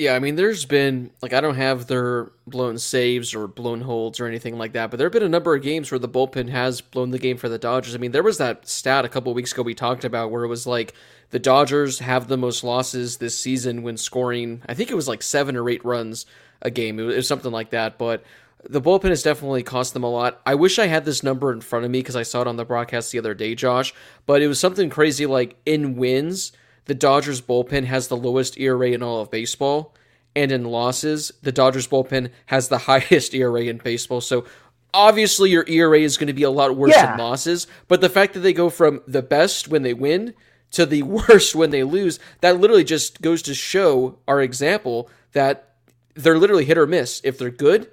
Yeah, I mean, there's been like I don't have their blown saves or blown holds or anything like that, but there have been a number of games where the bullpen has blown the game for the Dodgers. I mean, there was that stat a couple weeks ago we talked about where it was like the Dodgers have the most losses this season when scoring. I think it was like seven or eight runs a game. It was something like that, but the bullpen has definitely cost them a lot. I wish I had this number in front of me because I saw it on the broadcast the other day, Josh. But it was something crazy like in wins the Dodgers bullpen has the lowest ERA in all of baseball. And in losses, the Dodgers bullpen has the (laughs) highest ERA in baseball. So obviously your ERA is going to be a lot worse yeah. in losses. But the fact that they go from the best when they win to the (laughs) worst when they lose, that literally just goes to show our example that they're literally hit or miss. If they're good,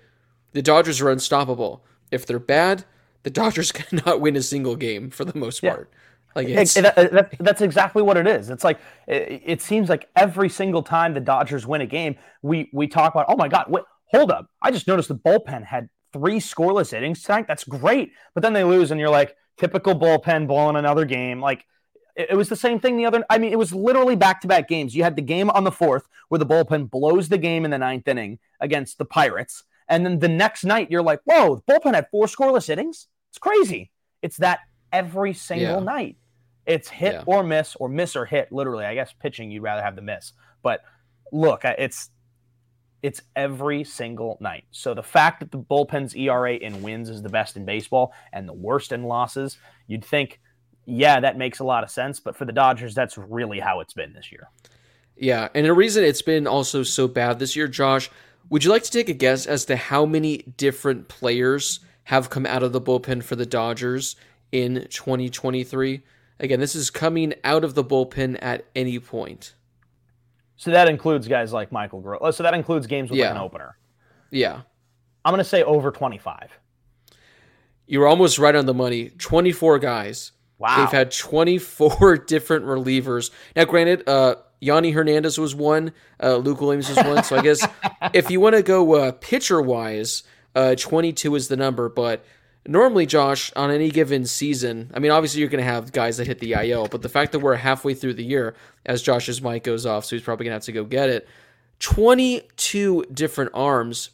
the Dodgers are unstoppable. If they're bad, the (laughs) Dodgers cannot win a single game for the most Yeah. part. Like It- that- uh, that- that's exactly what it is. It's like it, it seems like every single time the Dodgers win a game, we we talk about, oh my god, wait, hold up! I just noticed the bullpen had three scoreless innings tonight. That's great, but then they lose, and you're like, typical bullpen blowing another game. Like it, it was the same thing the other. I mean, it was literally back to back games. You had the game on the fourth where the bullpen blows the game in the ninth inning against the Pirates, and then the next night you're like, whoa, the bullpen had four scoreless innings. It's crazy. It's that every single Yeah. night. It's hit Yeah. or miss or miss or hit. Literally, I guess pitching you'd rather have the miss. But look, it's it's every single night. So the fact that the bullpen's ERA in wins is the best in baseball and the worst in losses, you'd think, yeah, that makes a lot of sense. But for the Dodgers, that's really how it's been this year. Yeah, and the reason it's been also so bad this year, Josh, would you like to take a guess as to how many different players have come out of the bullpen for the Dodgers in 2023? Again, this is coming out of the bullpen at any point. So that includes guys like Michael Grove. oh, So that includes games with like an opener. Yeah. I'm going to say over 25. You're almost right on the money. 24 guys. Wow. They've had 24 (laughs) different relievers. Now, granted, uh, Yonny Hernandez was one, uh, Luke Williams was one. So I guess (laughs) if you want to go uh, pitcher wise, uh, 22 is the number. But normally, Josh, on any given season, I mean, obviously you're going to have guys that hit the IL, but the fact that we're halfway through the year, as Josh's mic goes off, so he's probably going to have to go get it, 22 different arms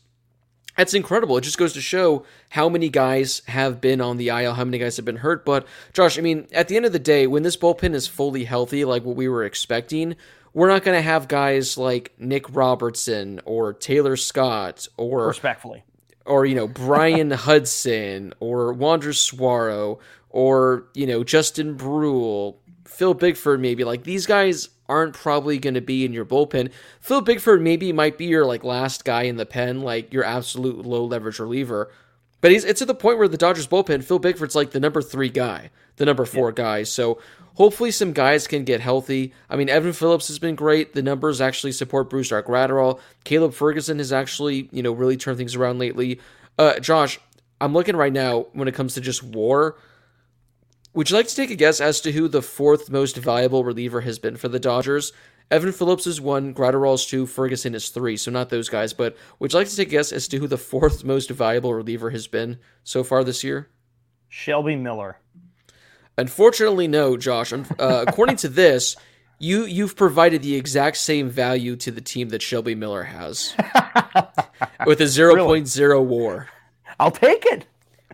that's incredible. It just goes to show how many guys have been on the IL, how many guys have been hurt. But Josh, I mean, at the end of the day, when this bullpen is fully healthy, like what we were expecting, we're not going to have guys like Nick Robertson or Tayler Scott or Respectfully. Or you know Brian (laughs) Hudson or Wander Suero or you know Justin Bruihl, Phil Bickford maybe like these guys aren't probably going to be in your bullpen. Phil Bickford maybe might be your like last guy in the pen, like your absolute low leverage reliever. But he's it's at the point where the Dodgers bullpen, Phil Bickford's like the number three guy, the number four guy. So hopefully some guys can get healthy. I mean, Evan Phillips has been great. The numbers actually support Brusdar Graterol. Caleb Ferguson has actually, you know, really turned things around lately. Uh, Josh, I'm looking right now when it comes to just war. Would you like to take a guess as to who the fourth most valuable reliever has been for the Dodgers? Evan Phillips is one, Graterol's two, Ferguson is three, so not those guys. But would you like to take a guess as to who the fourth (laughs) most valuable reliever has been so far this year? Shelby Miller. Unfortunately, no, Josh. Uh, according to this, you you've provided the exact same value to the team that Shelby Miller has, (laughs) with a 0.0 WAR. I'll take it.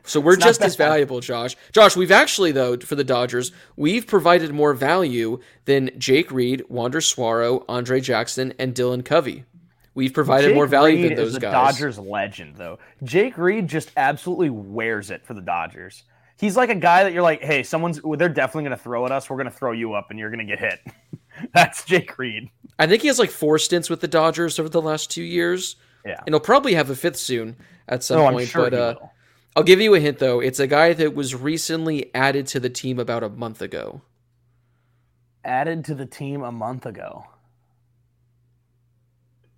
So we're not just as valuable, Josh. Josh, we've actually though for the Dodgers, we've provided more value than Jake Reed, Wander Suero, Andre Jackson, and Dylan Covey. We've provided Jake more value Reed than those is a guys. Dodgers legend, though. Jake Reed just absolutely wears it for the Dodgers. He's like a guy that you're like, hey, someone's they're definitely going to throw at us. We're going to throw you up, and you're going to get hit. (laughs) That's Jake Reed. I think he has like four stints with the Dodgers over the last two years. Yeah. And he'll probably have a fifth soon at some No, I'm point. sure but he uh, will. I'll give you a hint though. It's a guy that was recently added to the team about a month ago. Added to the team a month ago.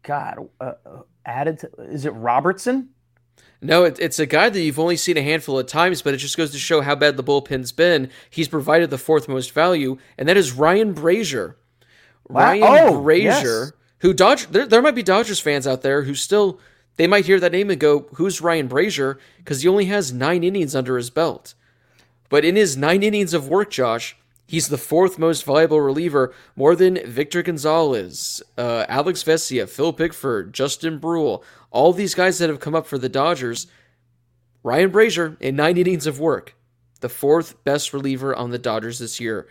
God, uh, uh, added to is it Robertson? No, it, it's a guy that you've only seen a handful of times, but it just goes to show how bad the bullpen's been. He's provided the fourth most value, and that is Ryan Brasier. Wow. Ryan Oh, Brasier, yes. who Dodge there, there might be Dodgers fans out there who still they might hear that name and go, "Who's Ryan Brasier?" Because he only has nine innings under his belt. But in his nine innings of work, Josh, he's the fourth most valuable reliever, more than Victor Gonzalez, uh, Alex Vesia, Phil Bickford, Justin Bruihl, all these guys that have come up for the Dodgers. Ryan Brasier in nine innings of work, the fourth best reliever on the Dodgers this year.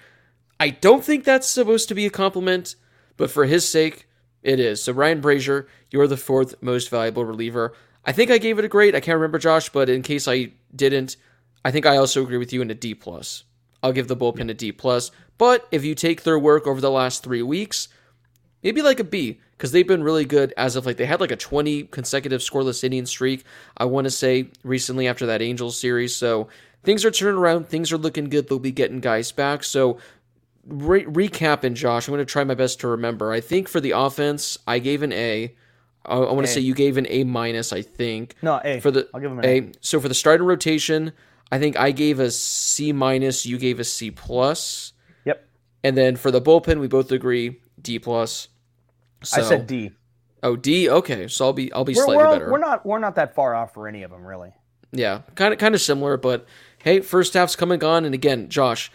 I don't think that's supposed to be a compliment, but for his sake, it is. So Ryan Brasier, you're the fourth most valuable reliever. I think I gave it a grade. I can't remember, Josh, but in case I didn't, I think I also agree with you in a D plus. I'll give the bullpen a D plus. But if you take their work over the last three weeks, maybe like a B because they've been really good as of like they had like a 20 consecutive scoreless inning streak. I want to say recently after that Angels series. So things are turning around. Things are looking good. They'll be getting guys back. So re- recapping, Josh, I'm going to try my best to remember. I think for the offense, I gave an A. I, I want to say you gave an A minus. I think No, A. for the I'll give him an A. So for the starting rotation, I think I gave a C minus, you gave a C plus. Yep. And then for the bullpen, we both agree D plus. I said D. Oh, D. Okay, so I'll be I'll be We're, slightly we're, better. we're not we're not that far off for any of them, really. Yeah, kind of kind of similar, but hey, first half's come and gone, and again, Josh,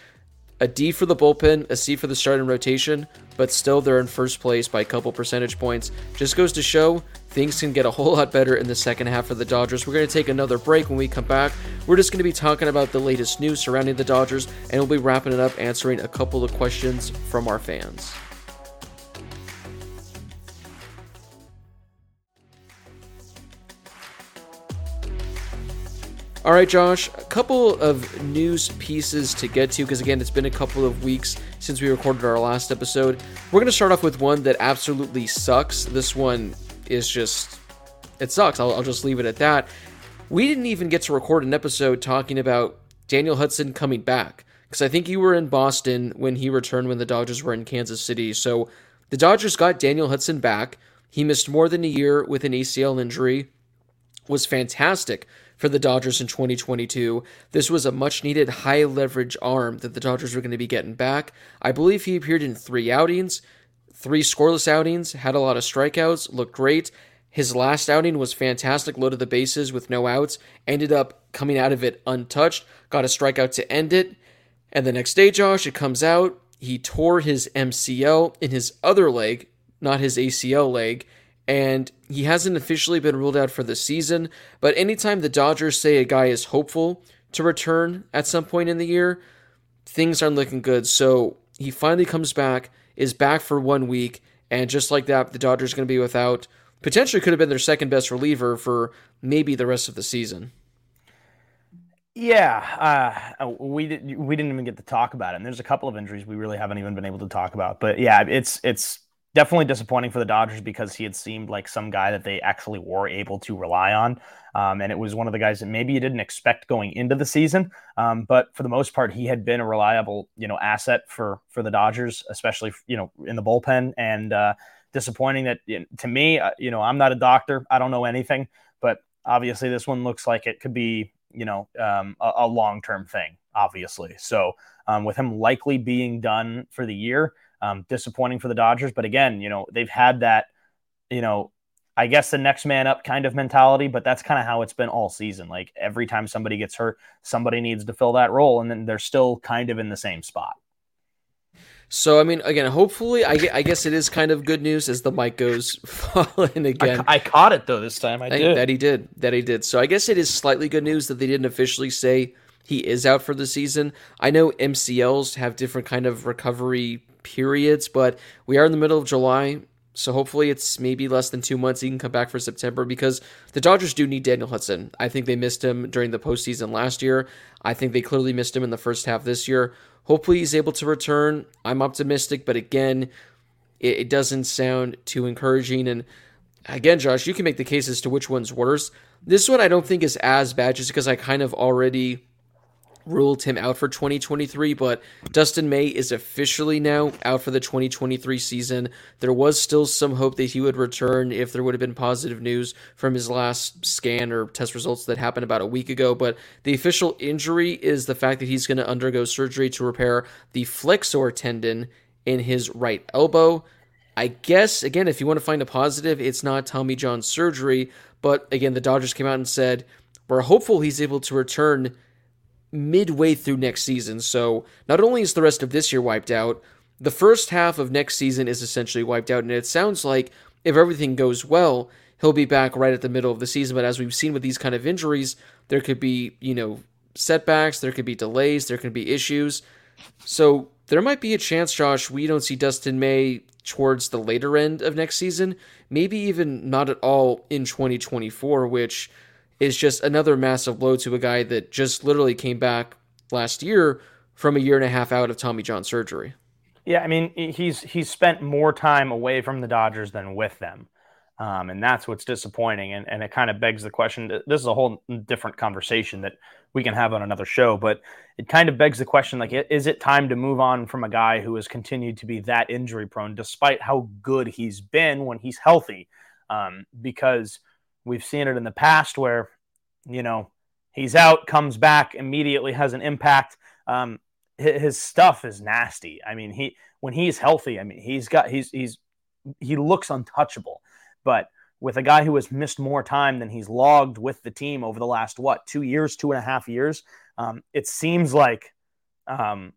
a D for the bullpen, a C for the start and rotation, but still they're in first place by a couple percentage points. Just goes to show things can get a whole lot better in the second half for the Dodgers. We're going to take another break. When we come back, we're just going to be talking about the latest news surrounding the Dodgers, and we'll be wrapping it up answering a couple of questions from our fans. All right, Josh, a couple of news pieces to get to because, again, it's been a couple of weeks since we recorded our last episode. We're going to start off with one that absolutely sucks. This one is just, it sucks. I'll, I'll just leave it at that. We didn't even get to record an episode talking about Daniel Hudson coming back because I think you were in Boston when he returned when the Dodgers were in Kansas City. So the Dodgers got Daniel Hudson back. He missed more than a year with an ACL injury, was fantastic for the Dodgers in 2022. This was a much needed high leverage arm that the Dodgers were going to be getting back. I believe he appeared in three outings, three scoreless outings, had a lot of strikeouts, looked great. His last outing was fantastic, loaded the bases with no outs, ended up coming out of it untouched, got a strikeout to end it. And the next day, Josh, it comes out, he tore his MCL in his other leg, not his ACL leg, and he hasn't officially been ruled out for the season. But anytime the Dodgers say a guy is hopeful to return at some point in the year, things aren't looking good. So he finally comes back, is back for one week, and just like that, the Dodgers going to be without potentially could have been their second best reliever for maybe the rest of the season. Yeah, uh, we did, we didn't even get to talk about it. And there's a couple of injuries we really haven't even been able to talk about. But yeah, it's it's definitely disappointing for the Dodgers because he had seemed like some guy that they actually were able to rely on. Um, and it was one of the guys that maybe you didn't expect going into the season. Um, but for the most part, he had been a reliable, you know, asset for for the Dodgers, especially you know in the bullpen. And uh, disappointing that you know, to me, uh, you know, I'm not a doctor, I don't know anything, but obviously this one looks like it could be you know um, a, a long term thing, obviously. So um, with him likely being done for the year. Um, disappointing for the Dodgers, but again, you know they've had that, you know, I guess the next man up kind of mentality, but that's kind of how it's been all season. Like every time somebody gets hurt, somebody needs to fill that role, and then they're still kind of in the same spot. So I mean, again, hopefully, I, I guess it is kind of good news as the mic goes (laughs) falling again. I, I, caught it though this time. I, I did that he did that he did. So I guess it is slightly good news that they didn't officially say he is out for the season. I know MCLs have different kind of recovery periods, but we are in the middle of July. So hopefully it's maybe less than two months. He can come back for September because the Dodgers do need Daniel Hudson. I think they missed him during the postseason last year. I think they clearly missed him in the first half this year. Hopefully he's able to return. I'm optimistic, but again, it, it doesn't sound too encouraging. And again, Josh, you can make the case as to which one's worse. This one I don't think is as bad just because I kind of already ruled him out for 2023, but Dustin May is officially now out for the 2023 season. There was still some hope that he would return if there would have been positive news from his last scan or test results that happened about a week ago, but the official injury is the fact that he's going to undergo surgery to repair the flexor tendon in his right elbow. I guess, again, if you want to find a positive, it's not Tommy John surgery, but again, the Dodgers came out and said, we're hopeful he's able to return midway through next season. So not only is the rest of this year wiped out, the first half of next season is essentially wiped out. And it sounds like if everything goes well, he'll be back right at the middle of the season. But as we've seen with these kind of injuries, there could be, you know, setbacks, there could be delays, there could be issues. So there might be a chance, Josh, we don't see Dustin May towards the later end of next season, maybe even not at all in 2024, which is just another massive blow to a guy that just literally came back last year from a year and a half out of Tommy John surgery. Yeah, I mean he's he's spent more time away from the Dodgers than with them, um, and that's what's disappointing. And and it kind of begs the question. This is a whole different conversation that we can have on another show, but it kind of begs the question: like, is it time to move on from a guy who has continued to be that injury prone, despite how good he's been when he's healthy? Um, because we've seen it in the past where, you know, he's out, comes back immediately, has an impact. Um, his, stuff is nasty. I mean, he when he's healthy, I mean, he's got he's he's he looks untouchable. But with a guy who has missed more time than he's logged with the team over the last what two years, two and a half years, um, it seems like um,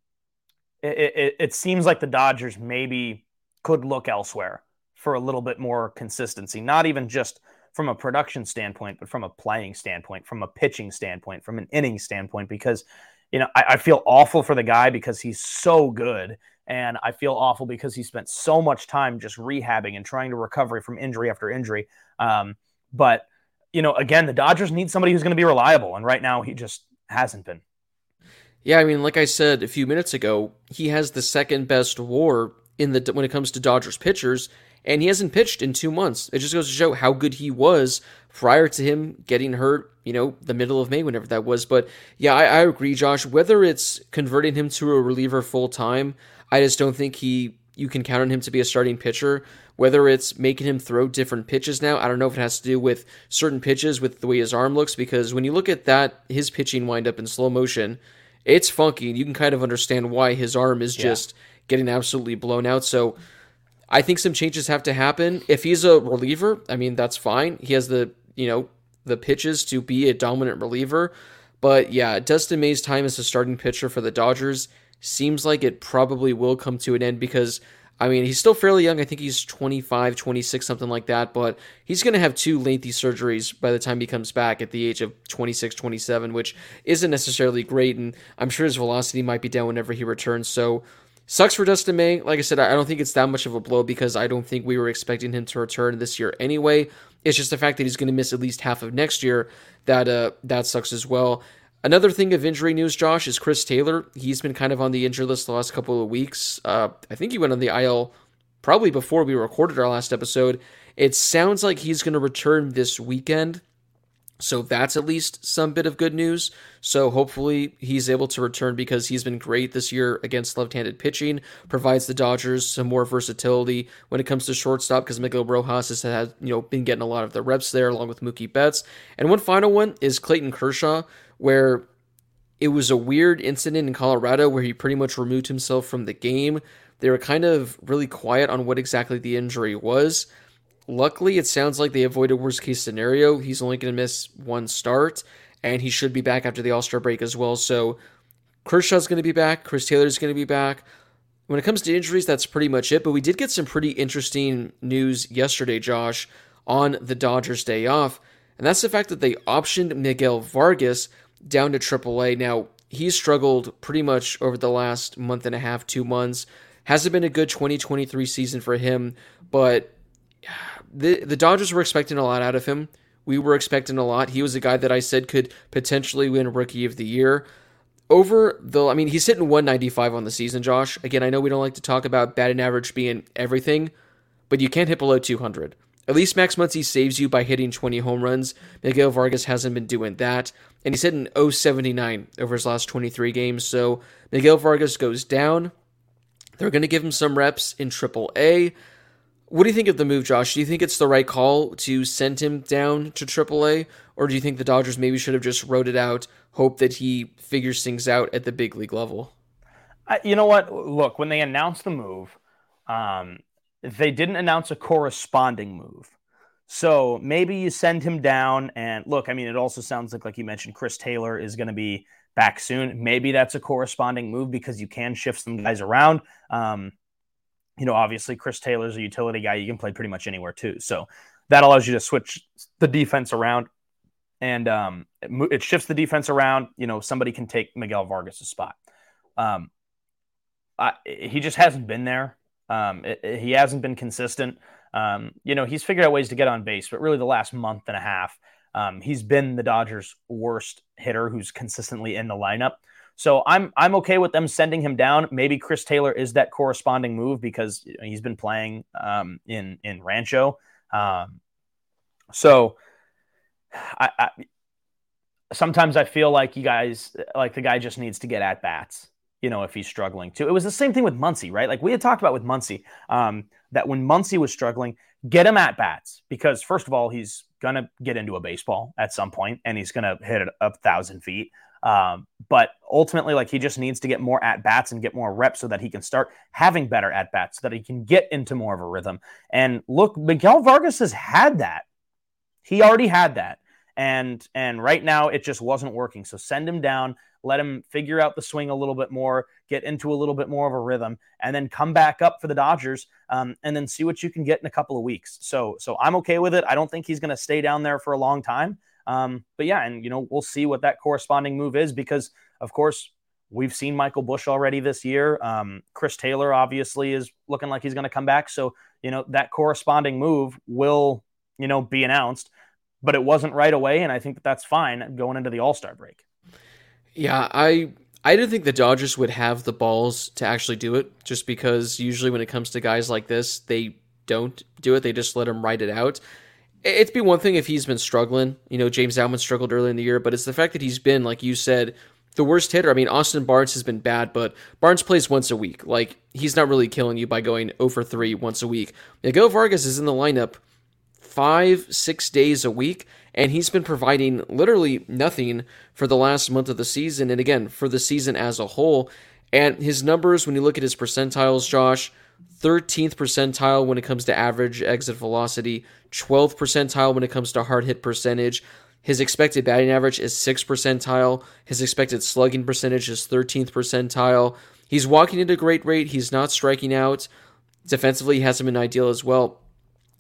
it, it, it seems like the Dodgers maybe could look elsewhere for a little bit more consistency, not even just from a production standpoint, but from a playing standpoint, from a pitching standpoint, from an inning standpoint, because you know I, I feel awful for the guy because he's so good and I feel awful because he spent so much time just rehabbing and trying to recover from injury after injury. Um, but, you know, again, the Dodgers need somebody who's going to be reliable. And right now he just hasn't been. Yeah, I mean, like I said a few minutes ago, he has the second best WAR in the when it comes to Dodgers pitchers, and he hasn't pitched in two months. It just goes to show how good he was prior to him getting hurt. You know, the middle of May, whenever that was. But yeah, I, I agree, Josh. Whether it's converting him to a reliever full time, I just don't think he you can count on him to be a starting pitcher. Whether it's making him throw different pitches now, I don't know if it has to do with certain pitches with the way his arm looks. Because when you look at that, his pitching wind up in slow motion, it's funky. And you can kind of understand why his arm is just getting absolutely blown out. So I think some changes have to happen. If he's a reliever, I mean that's fine. He has the you know the pitches to be a dominant reliever. But yeah, Dustin May's time as a starting pitcher for the Dodgers seems like it probably will come to an end because I mean, he's still fairly young. I think he's 25, 26, something like that, but he's going to have two lengthy surgeries by the time he comes back at the age of 26, 27, which isn't necessarily great. And I'm sure his velocity might be down whenever he returns. So, sucks for Dustin May. Like I said, I don't think it's that much of a blow because I don't think we were expecting him to return this year anyway. It's just the fact that he's going to miss at least half of next year that uh, that sucks as well. Another thing of injury news, Josh, is Chris Taylor. He's been kind of on the injury list the last couple of weeks. Uh, I think he went on the IL probably before we recorded our last episode. It sounds like he's going to return this weekend. So that's at least some bit of good news. So hopefully he's able to return because he's been great this year against left-handed pitching. Provides the Dodgers some more versatility when it comes to shortstop because Miguel Rojas has had you know been getting a lot of the reps there along with Mookie Betts. And one final one is Clayton Kershaw, where it was a weird incident in Colorado where he pretty much removed himself from the game. They were kind of really quiet on what exactly the injury was. Luckily, it sounds like they avoided worst case scenario. He's only going to miss one start, and he should be back after the All Star break as well. So Kershaw's going to be back. Chris Taylor's going to be back. When it comes to injuries, that's pretty much it. But we did get some pretty interesting news yesterday, Josh, on the Dodgers' day off. And that's the fact that they optioned Miguel Vargas down to AAA. Now, he's struggled pretty much over the last month and a half, two months. Hasn't been a good 2023 season for him, but the the Dodgers were expecting a lot out of him. We were expecting a lot. He was a guy that I said could potentially win Rookie of the Year. Over the, I mean, he's hitting 195 on the season, Josh. Again, I know we don't like to talk about batting average being everything, but you can't hit below 200. At least Max Muncy saves you by hitting 20 home runs. Miguel Vargas hasn't been doing that. And he's hitting 079 over his last 23 games. So Miguel Vargas goes down. They're going to give him some reps in AAA. What do you think of the move, Josh? Do you think it's the right call to send him down to AAA, or do you think the Dodgers maybe should have just wrote it out, hope that he figures things out at the big league level? you know what? Look, when they announced the move, um, they didn't announce a corresponding move. So maybe you send him down, and look, I mean, it also sounds like, like you mentioned, Chris Taylor is going to be back soon. Maybe that's a corresponding move because you can shift some guys around. Um, you know, obviously Chris Taylor's a utility guy. You can play pretty much anywhere too. So that allows you to switch the defense around and um, it, it, shifts the defense around. You know, somebody can take Miguel Vargas' spot. Um, I, he just hasn't been there. Um, it, it, he hasn't been consistent. Um, you know, he's figured out ways to get on base, but really the last month and a half, um, he's been the Dodgers' worst hitter who's consistently in the lineup. So I'm I'm okay with them sending him down. Maybe Chris Taylor is that corresponding move because he's been playing um, in in Rancho. Um, so I, I, sometimes I feel like you guys like the guy just needs to get at bats. you know, if he's struggling too. It was the same thing with Muncy, right? Like we had talked about with Muncy, um, that when Muncy was struggling, get him at bats because first of all, he's gonna get into a baseball at some point and he's gonna hit it a thousand feet. Um, but ultimately, like he just needs to get more at bats and get more reps so that he can start having better at bats, so that he can get into more of a rhythm. And look, Miguel Vargas has had that. He already had that and and right now it just wasn't working. So send him down, let him figure out the swing a little bit more, get into a little bit more of a rhythm, and then come back up for the Dodgers, um, and then see what you can get in a couple of weeks. So so I'm okay with it. I don't think he's going to stay down there for a long time. Um, but yeah, and you know we'll see what that corresponding move is because of course we've seen Michael Busch already this year. Um, Chris Taylor obviously is looking like he's going to come back. So you know that corresponding move will you know be announced but it wasn't right away, and I think that that's fine going into the All Star break. Yeah, I I didn't think the Dodgers would have the balls to actually do it, just because usually when it comes to guys like this, they don't do it. They just let them write it out. It'd be one thing if he's been struggling. You know, James Outman struggled early in the year, but it's the fact that he's been, like you said, the worst hitter. I mean, Austin Barnes has been bad, but Barnes plays once a week. Like, he's not really killing you by going over 3 once a week. Miguel Vargas is in the lineup five, six days a week, and he's been providing literally nothing for the last month of the season, and again, for the season as a whole. And his numbers, when you look at his percentiles, Josh, 13th percentile when it comes to average exit velocity, 12th percentile when it comes to hard hit percentage. His expected batting average is 6th percentile. His expected slugging percentage is 13th percentile. He's walking at a great rate. He's not striking out. Defensively, he hasn't been ideal as well.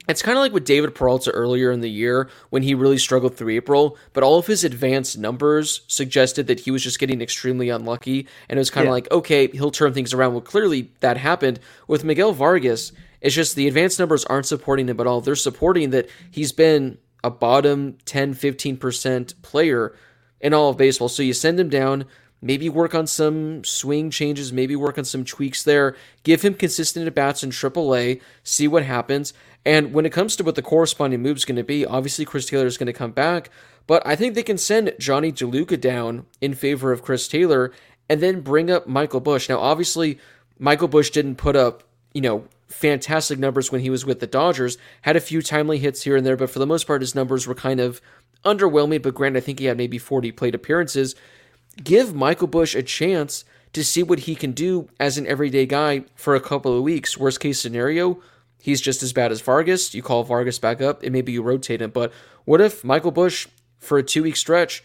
It's kind of like with David Peralta earlier in the year when he really struggled through April, but all of his advanced numbers suggested that he was just getting extremely unlucky. And it was kind of like, okay, he'll turn things around. Well, clearly that happened. With Miguel Vargas, it's just the advanced numbers aren't supporting him at all. They're supporting that he's been a bottom 10, 15% player in all of baseball. So you send him down, maybe work on some swing changes, maybe work on some tweaks there, give him consistent at bats in AAA, see what happens. And when it comes to what the corresponding move is going to be, obviously Chris Taylor is going to come back, but I think they can send Jonny DeLuca down in favor of Chris Taylor and then bring up Michael Busch. Now, obviously, Michael Busch didn't put up, you know, fantastic numbers when he was with the Dodgers, had a few timely hits here and there, but for the most part, his numbers were kind of underwhelming. But granted, I think he had maybe 40 plate appearances. Give Michael Busch a chance to see what he can do as an everyday guy for a couple of weeks. Worst case scenario, he's just as bad as Vargas. You call Vargas back up, and maybe you rotate him. But what if Michael Busch, for a two week stretch,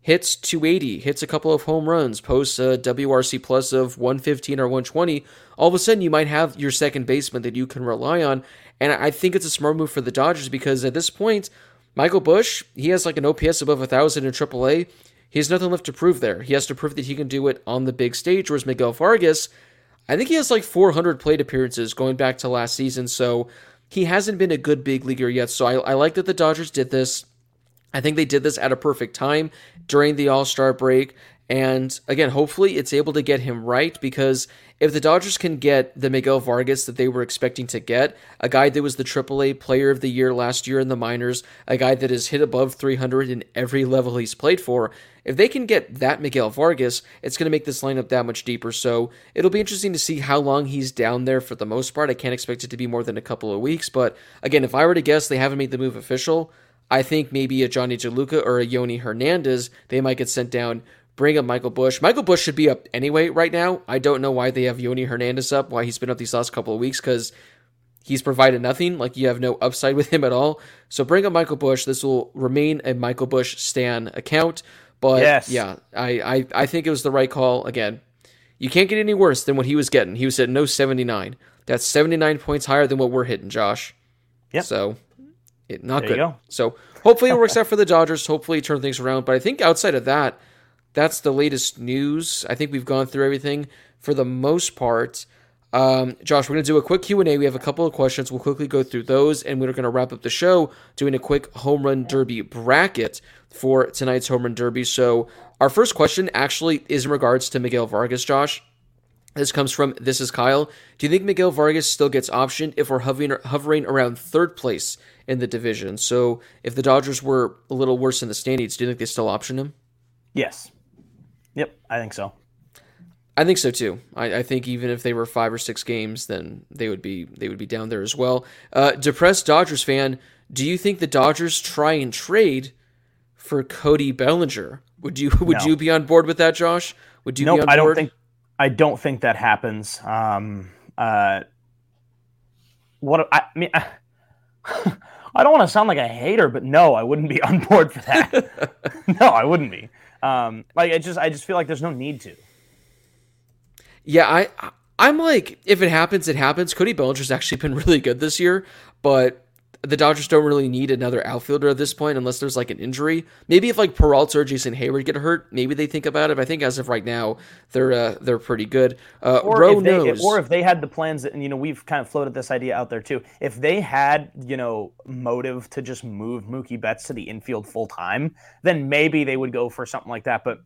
hits 280, hits a couple of home runs, posts a WRC plus of 115 or 120? All of a sudden, you might have your second baseman that you can rely on. And I think it's a smart move for the Dodgers because at this point, Michael Busch, he has like an OPS above 1,000 in AAA. He has nothing left to prove there. He has to prove that he can do it on the big stage, whereas Miguel Vargas, I think he has like 400 plate appearances going back to last season, so he hasn't been a good big leaguer yet. So I, I like that the Dodgers did this. I think they did this at a perfect time during the All Star break. And again, hopefully it's able to get him right because if the Dodgers can get the Miguel Vargas that they were expecting to get, a guy that was the AAA player of the year last year in the minors, a guy that has hit above 300 in every level he's played for, if they can get that Miguel Vargas, it's going to make this lineup that much deeper. So it'll be interesting to see how long he's down there for the most part. I can't expect it to be more than a couple of weeks. But again, if I were to guess, they haven't made the move official. I think maybe a Jonny DeLuca or a Yonny Hernandez, they might get sent down. Bring up Michael Busch. Michael Busch should be up anyway right now. I don't know why they have Yonny Hernandez up, why he's been up these last couple of weeks, because he's provided nothing. Like you have no upside with him at all. So bring up Michael Busch. This will remain a Michael Busch Stan account. But yes. yeah, I, I, I think it was the right call. Again, you can't get any worse than what he was getting. He was at no 79. That's 79 points higher than what we're hitting, Josh. Yeah. So, it, not there good. Go. So, hopefully it works out for the Dodgers. Hopefully, turn things around. But I think outside of that, that's the latest news. I think we've gone through everything for the most part. Um, Josh, we're going to do a quick Q&A. We have a couple of questions. We'll quickly go through those, and we're going to wrap up the show doing a quick home run derby bracket for tonight's home run derby. So our first question actually is in regards to Miguel Vargas, Josh. This comes from This is Kyle. Do you think Miguel Vargas still gets optioned if we're hovering, hovering around third place in the division? So if the Dodgers were a little worse in the standings, do you think they still option him? Yes. Yep, I think so. I think so too. I, I, think even if they were five or six games, then they would be they would be down there as well. Uh, depressed Dodgers fan, do you think the Dodgers try and trade for Cody Bellinger? Would you (laughs) would no. you be on board with that, Josh? Would you? Nope, I don't think I don't think that happens. Um, uh, what I, I mean, I, (laughs) I don't want to sound like a hater, but no, I wouldn't be on board for that. (laughs) no, I wouldn't be. Um, like I just I just feel like there's no need to. Yeah, I I'm like, if it happens, it happens. Cody Bellinger's actually been (laughs) really good this year, but the Dodgers don't really need another outfielder at this point unless there's like an injury. Maybe if like Peralta or Jason Heyward get hurt, maybe they think about it. But I think as of right now, they're uh, they're pretty good. Uh, or if they, knows. If, or if they had the plans, and you know we've kind of floated this idea out there too. If they had you know motive to just move Mookie Betts to the infield full time, then maybe they would go for something like that. But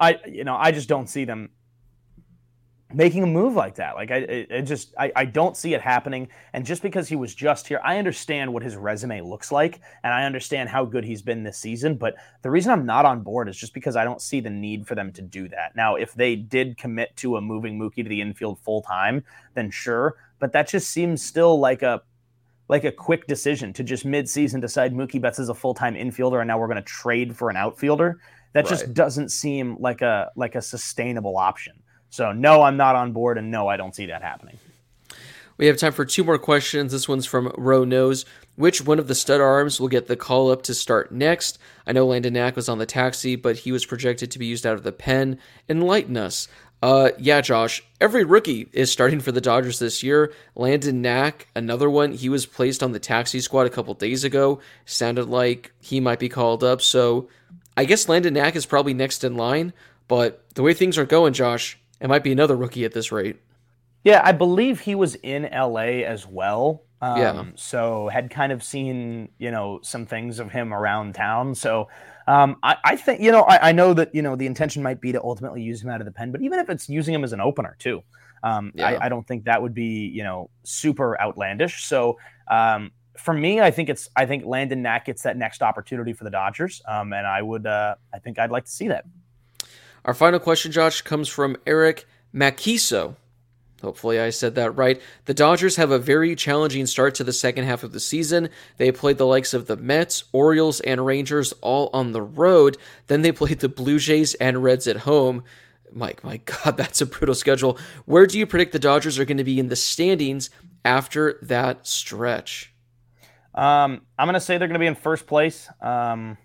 I you know I just don't see them making a move like that. Like I, it, just I, I don't see it happening. And just because he was just here, I understand what his resume looks like, and I understand how good he's been this season. But the reason I'm not on board is just because I don't see the need for them to do that. Now, if they did commit to a moving Mookie to the infield full time, then sure. But that just seems still like a like a quick decision to just midseason decide Mookie Betts is a full time infielder, and now we're going to trade for an outfielder. That right. just doesn't seem like a like a sustainable option. So, no, I'm not on board, and no, I don't see that happening. We have time for two more questions. This one's from Row Knows. Which one of the stud arms will get the call up to start next? I know Landon Knack was on the taxi, but he was projected to be used out of the pen. Enlighten us. Uh, yeah, Josh. Every rookie is starting for the Dodgers this year. Landon Knack, another one. He was placed on the taxi squad a couple days ago. Sounded like he might be called up. So I guess Landon Knack is probably next in line. But the way things are going, Josh, it might be another rookie at this rate. Yeah, I believe he was in LA as well. Um, yeah. So had kind of seen, you know, some things of him around town. So um, I, I, think, you know, I, I, know that, you know, the intention might be to ultimately use him out of the pen, but even if it's using him as an opener too, um, yeah. I, I, don't think that would be, you know, super outlandish. So um, for me, I think it's, I think Landon Knack gets that next opportunity for the Dodgers. Um, and I would, uh, I think I'd like to see that. Our final question, Josh, comes from Eric Makiso. Hopefully, I said that right. The Dodgers have a very challenging start to the second half of the season. They played the likes of the Mets, Orioles, and Rangers all on the road. Then they played the Blue Jays and Reds at home. Mike, my (laughs) God, that's a brutal schedule. Where do you predict the Dodgers are going to be in the standings after that stretch? Um, I'm going to say they're going to be in first place. Um,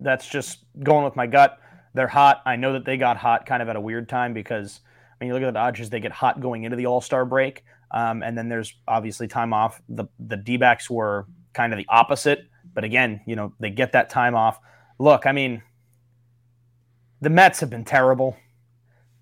that's just going with my gut. They're hot. I know that they got hot kind of at a weird time because I mean, you look at the Dodgers, they get hot going into the All Star break, um, and then there's obviously time off. The the D backs were kind of the opposite, but again, you know they get that time off. Look, I mean, the Mets have been terrible,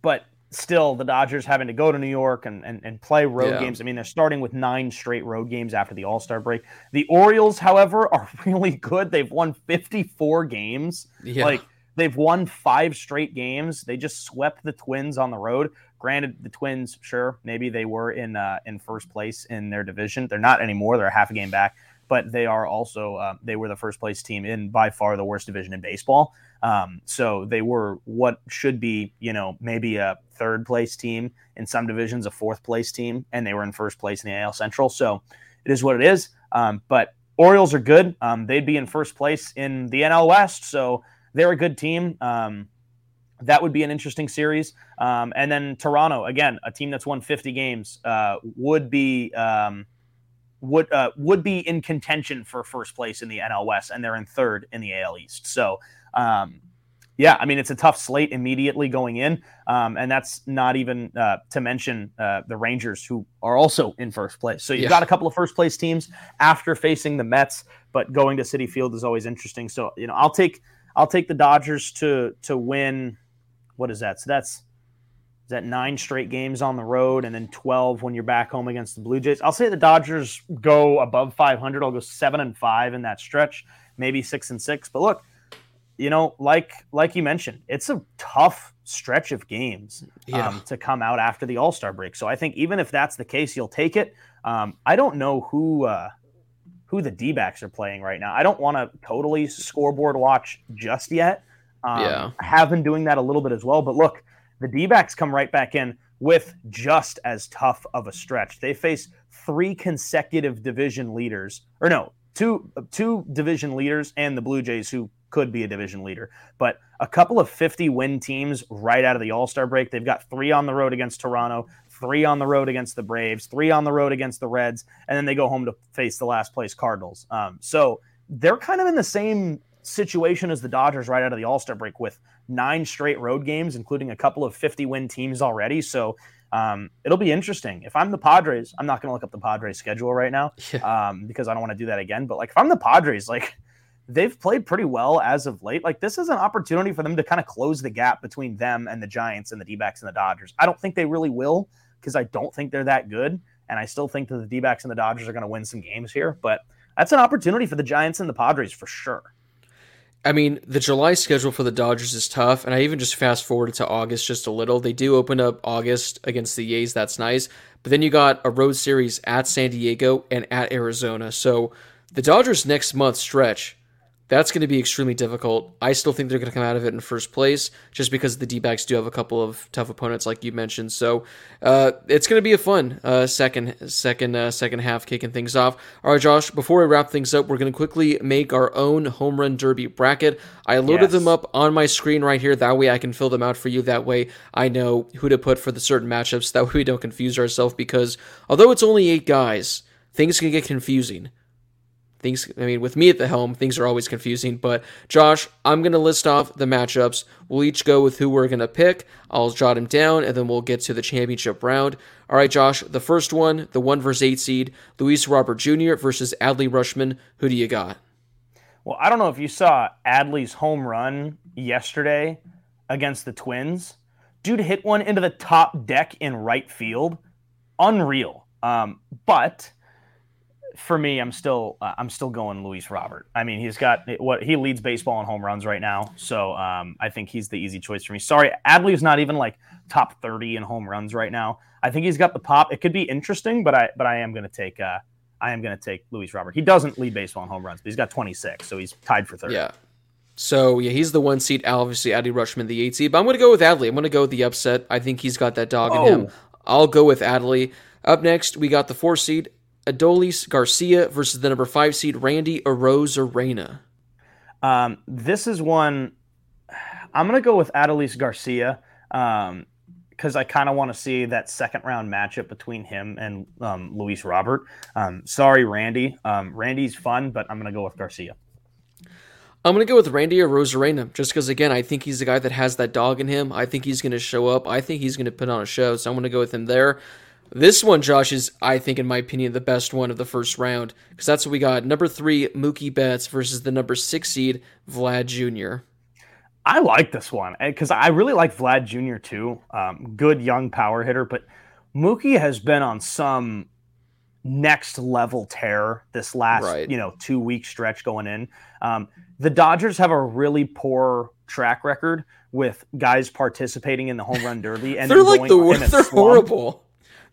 but still the Dodgers having to go to New York and, and, and play road yeah. games. I mean, they're starting with nine straight road games after the All Star break. The Orioles, however, are (laughs) really good. They've won 54 games. Yeah. Like They've won five straight games. They just swept the Twins on the road. Granted, the Twins, sure, maybe they were in uh, in first place in their division. They're not anymore. They're a half a game back, but they are also uh, they were the first place team in by far the worst division in baseball. Um, so they were what should be, you know, maybe a third place team in some divisions, a fourth place team, and they were in first place in the AL Central. So it is what it is. Um, but Orioles are good. Um, they'd be in first place in the NL West. So they're a good team. Um, that would be an interesting series. Um, and then Toronto, again, a team that's won 50 games, uh, would be um, would uh, would be in contention for first place in the NL West, and they're in third in the AL East. So, um, yeah, I mean it's a tough slate immediately going in, um, and that's not even uh, to mention uh, the Rangers, who are also in first place. So you've yeah. got a couple of first place teams after facing the Mets, but going to Citi Field is always interesting. So you know, I'll take I'll take the Dodgers to to win. What is that? So that's is that nine straight games on the road, and then twelve when you're back home against the Blue Jays. I'll say the Dodgers go above 500. I'll go seven and five in that stretch, maybe six and six. But look, you know, like like you mentioned, it's a tough stretch of games yeah. um, to come out after the All Star break. So I think even if that's the case, you'll take it. Um, I don't know who. Uh, who the D backs are playing right now. I don't want to totally scoreboard watch just yet. Um, yeah. I have been doing that a little bit as well. But look, the D backs come right back in with just as tough of a stretch. They face three consecutive division leaders, or no, two two division leaders and the Blue Jays, who could be a division leader. But a couple of 50 win teams right out of the All Star break. They've got three on the road against Toronto, three on the road against the Braves, three on the road against the Reds, and then they go home to face the last place Cardinals. Um, so they're kind of in the same situation as the Dodgers right out of the All Star break with nine straight road games, including a couple of 50 win teams already. So um, it'll be interesting. If I'm the Padres, I'm not going to look up the Padres schedule right now yeah. um, because I don't want to do that again. But like, if I'm the Padres, like they've played pretty well as of late. Like this is an opportunity for them to kind of close the gap between them and the Giants and the D-backs and the Dodgers. I don't think they really will because I don't think they're that good. And I still think that the D-backs and the Dodgers are going to win some games here. But that's an opportunity for the Giants and the Padres for sure. I mean, the July schedule for the Dodgers is tough, and I even just fast forwarded to August just a little. They do open up August against the A's, that's nice. But then you got a road series at San Diego and at Arizona. So the Dodgers' next month stretch that's going to be extremely difficult. I still think they're going to come out of it in first place just because the D backs do have a couple of tough opponents, like you mentioned. So uh, it's going to be a fun uh, second, second, uh, second half kicking things off. All right, Josh. Before we wrap things up, we're going to quickly make our own home run derby bracket. I loaded yes. them up on my screen right here. That way, I can fill them out for you. That way, I know who to put for the certain matchups. That way, we don't confuse ourselves. Because although it's only eight guys, things can get confusing things i mean with me at the helm things are always confusing but josh i'm going to list off the matchups. We'll each go with who we're going to pick. I'll jot them down and then we'll get to the championship round. All right josh the first one the 1 versus 8 seed luis robert jr versus adley Rutschman. who do you got? Well i don't know if you saw adley's home run yesterday against the twins. Dude hit one into the top deck in right field. Unreal. Um, but for me, I'm still uh, I'm still going Luis Robert. I mean, he's got what he leads baseball in home runs right now, so um, I think he's the easy choice for me. Sorry, Adley's not even like top 30 in home runs right now. I think he's got the pop. It could be interesting, but I but I am going to take uh, I am going to take Luis Robert. He doesn't lead baseball in home runs, but he's got 26, so he's tied for third. Yeah. So yeah, he's the one seat. Obviously, Adley Rutschman the eight seed. But I'm going to go with Adley. I'm going to go with the upset. I think he's got that dog oh. in him. I'll go with Adley. Up next, we got the four seed Adolis Garcia versus the number five seed Randy Arozarena. Um, this is one I'm going to go with Adolis Garcia because um, I kind of want to see that second round matchup between him and um, Luis Robert. Um, sorry, Randy. Um, Randy's fun, but I'm going to go with Garcia. I'm going to go with Randy Arozarena just because, again, I think he's the guy that has that dog in him. I think he's going to show up. I think he's going to put on a show. So I'm going to go with him there. This one, Josh, is, I think, in my opinion, the best one of the first round because that's what we got. Number three, Mookie Betts versus the number six seed, Vlad Jr. I like this one because I really like Vlad Jr. too. Um, good young power hitter, but Mookie has been on some next level tear this last right. you know two week stretch going in. Um, the Dodgers have a really poor track record with guys participating in the home run derby, and they're like the worst. They're horrible.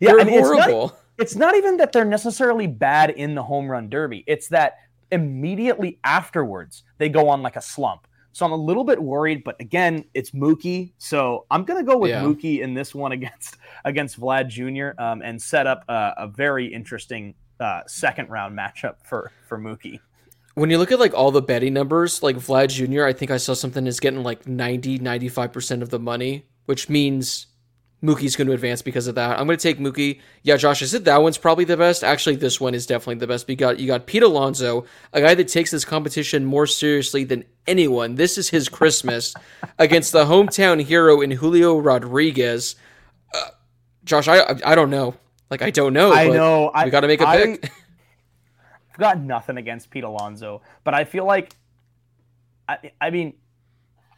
Yeah, they're I mean, horrible. It's not, it's not even that they're necessarily bad in the home run derby. It's that immediately afterwards they go on like a slump. So I'm a little bit worried, but again, it's Mookie. So I'm gonna go with yeah. Mookie in this one (laughs) against against Vlad Jr. Um, and set up a, a very interesting uh, second round matchup for for Mookie. When you look at like all the betting numbers, like Vlad Jr., I think I saw something is getting like 90, 95% of the money, which means Mookie's going to advance because of that. I'm going to take Mookie. Yeah, Josh, I said that one's probably the best. Actually, this one is definitely the best. You got you got Pete Alonso, a guy that takes this competition more seriously than anyone. This is his Christmas (laughs) against the hometown hero in Julio Rodriguez. Uh, Josh, I I don't know. Like I don't know. I know. We got to make a I, pick. (laughs) I've got nothing against Pete Alonso, but I feel like, I I mean,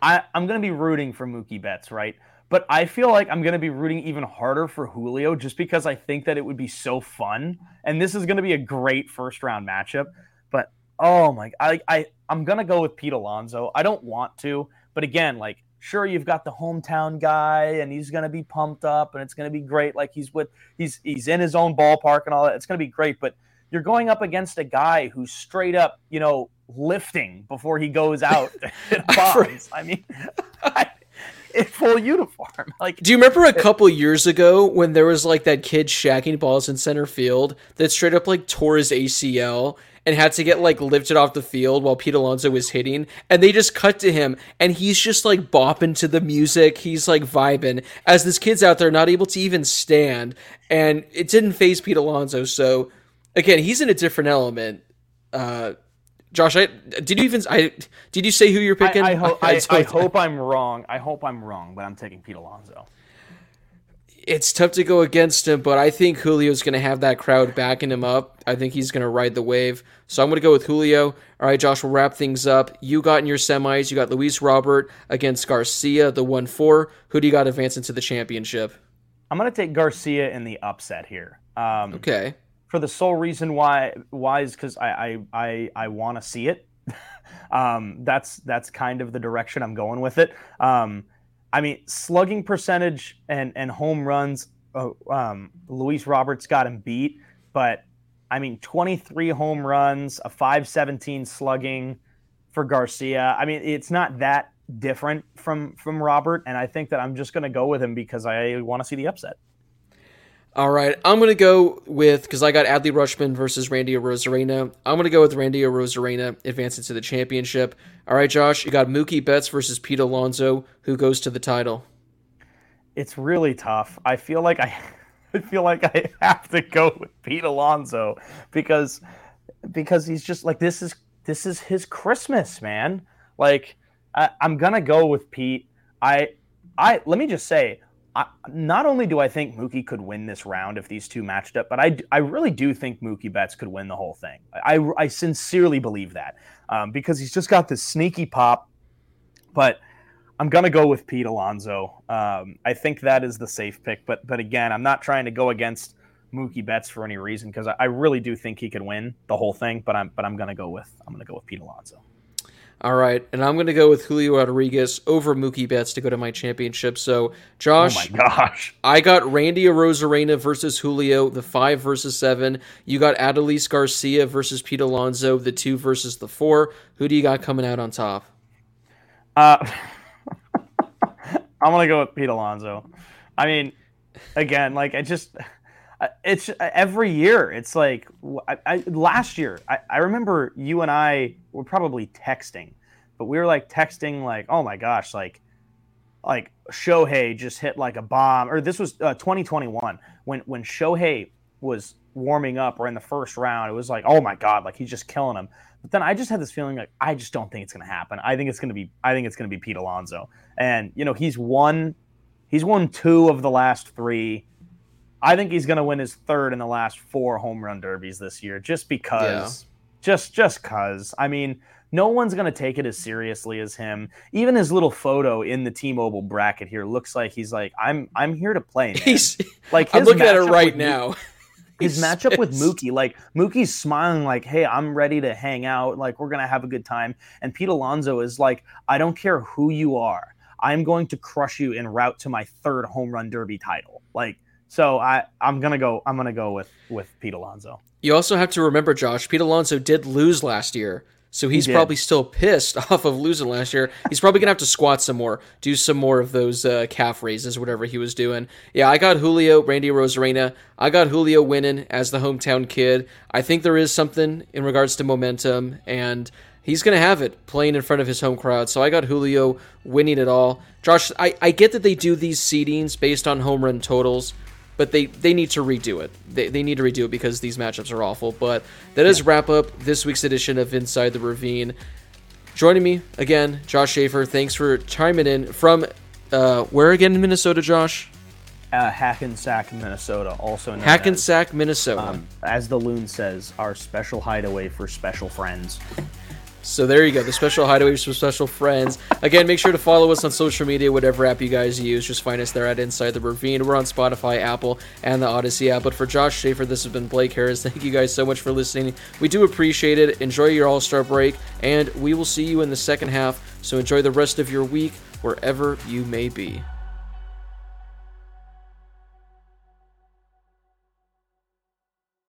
I I'm going to be rooting for Mookie Betts, right? But I feel like I'm going to be rooting even harder for Julio just because I think that it would be so fun. And this is going to be a great first round matchup. But oh my, I, I, I'm going to go with Pete Alonso. I don't want to. But again, like, sure, you've got the hometown guy and he's going to be pumped up and it's going to be great. Like, he's with, he's, he's in his own ballpark and all that. It's going to be great. But you're going up against a guy who's straight up, you know, lifting before he goes out. (laughs) (laughs) I mean, (laughs) I, in (laughs) full uniform. (laughs) Like, Do you remember a couple years ago when there was like that kid shacking balls in center field that straight up like tore his ACL and had to get like lifted off the field while Pete Alonso was hitting, and they just cut to him and he's just like bopping to the music, he's like vibing as this kid's out there not able to even stand, and it didn't phase Pete Alonso. So again, he's in a different element. Uh, Josh, I, did you even I did you say who you're picking? I, I, ho- I, I hope I'm wrong. I hope I'm wrong, but I'm taking Pete Alonso. it's tough to go against him, but I think Julio's going to have that crowd backing him up. I think he's going to ride the wave. So I'm going to go with Julio. All right, Josh, we'll wrap things up. You got in your semis, you got Luis Robert against Garcia, the 1 4. Who do you got advancing to the championship? I'm going to take Garcia in the upset here. Um, Okay. For the sole reason why why is because I I I, I want to see it. (laughs) um, that's that's kind of the direction I'm going with it. Um, I mean, slugging percentage and and home runs. Uh, um, Luis Roberts got him beat, but I mean, 23 home runs, a 517 slugging for Garcia. I mean, it's not that different from from Robert, and I think that I'm just going to go with him because I want to see the upset. All right, I'm to go with, because I got Adley Rutschman versus Randy Arozarena. I'm to go with Randy Arozarena advancing to the championship. All right, Josh, you got Mookie Betts versus Pete Alonso. Who goes to the title? it's really tough. I feel like I, (laughs) I feel like I have to go with Pete Alonso because because he's just like this is this is his Christmas, man. Like I, I'm gonna go with Pete. I I let me just say. I, not only do I think Mookie could win this round if these two matched up, but I, I really do think Mookie Betts could win the whole thing. I, I sincerely believe that um, because he's just got this sneaky pop. But I'm gonna go with Pete Alonso. Um, I think that is the safe pick, but but again, I'm not trying to go against Mookie Betts for any reason because I, I really do think he could win the whole thing. But I'm but I'm gonna go with I'm gonna go with Pete Alonso. All right, and I'm going to go with Julio Rodriguez over Mookie Betts to go to my championship. So, Oh Josh, my gosh! I got Randy Arozarena versus Julio, the five versus seven. You got Adolis Garcia versus Pete Alonso, the two versus the four. Who do you got coming out on top? Uh, (laughs) I'm gonna go with Pete Alonso. I mean, again, like I just, it's every year. It's like I, I, last year. I, I remember you and I were probably texting, but we were like texting, like, oh my gosh, like, like Shohei just hit like a bomb. Or this was uh, 2021 when when Shohei was warming up or in the first round. It was like, oh my god, like he's just killing him. But then I just had this feeling like I just don't think it's going to happen. I think it's going to be I think it's going to be Pete Alonso. And you know, he's won he's won 2 of the last 3. I think he's going to win his third in the last 4 home run derbies this year just because just just cuz. I mean, no one's going to take it as seriously as him. Even his little photo in the T-Mobile bracket here looks like he's like I'm I'm here to play. He's (laughs) like I'm looking at it right now. (laughs) his He's matchup with. Mookie, like Mookie's smiling, like, "Hey, I'm ready to hang out. Like, we're gonna have a good time." And Pete Alonso is like, "I don't care who you are. I'm going to crush you en route to my third home run derby title." Like, so I, I'm gonna go. I'm gonna go with with Pete Alonso. You also have to remember, Josh, Pete Alonso did lose last year. So he's did. probably still pissed (laughs) off of losing last year. He's probably gonna have to squat some more, do some more of those uh, calf raises, whatever he was doing. Yeah, I got Julio, Randy Arozarena. I got Julio winning as the hometown kid. I think there is something in regards to momentum, and he's gonna have it playing in front of his home crowd. So I got Julio winning it all. Josh, I, I get that they do these seedings based on home run totals but they they need to redo it. They, they need to redo it because these matchups are awful. But that does wrap up this week's edition of Inside the Ravine. Joining me again, Josh Schaefer. Thanks for chiming in from uh, where again in Minnesota, Josh? Uh, Hackensack, Minnesota, also known as, Hackensack, Minnesota. um, as the loon says, our special hideaway for special friends. So there you go, the special hideaways for special friends. Again, make sure to follow us on social media, whatever app you guys use. Just find us there at Inside the Ravine. We're on Spotify, Apple, and the Audacy app. But for Josh Schaefer, this has been Blake Harris. Thank you guys so much for listening. We do appreciate it. Enjoy your All Star break, and we will see you in the second half. So enjoy the rest of your week wherever you may be.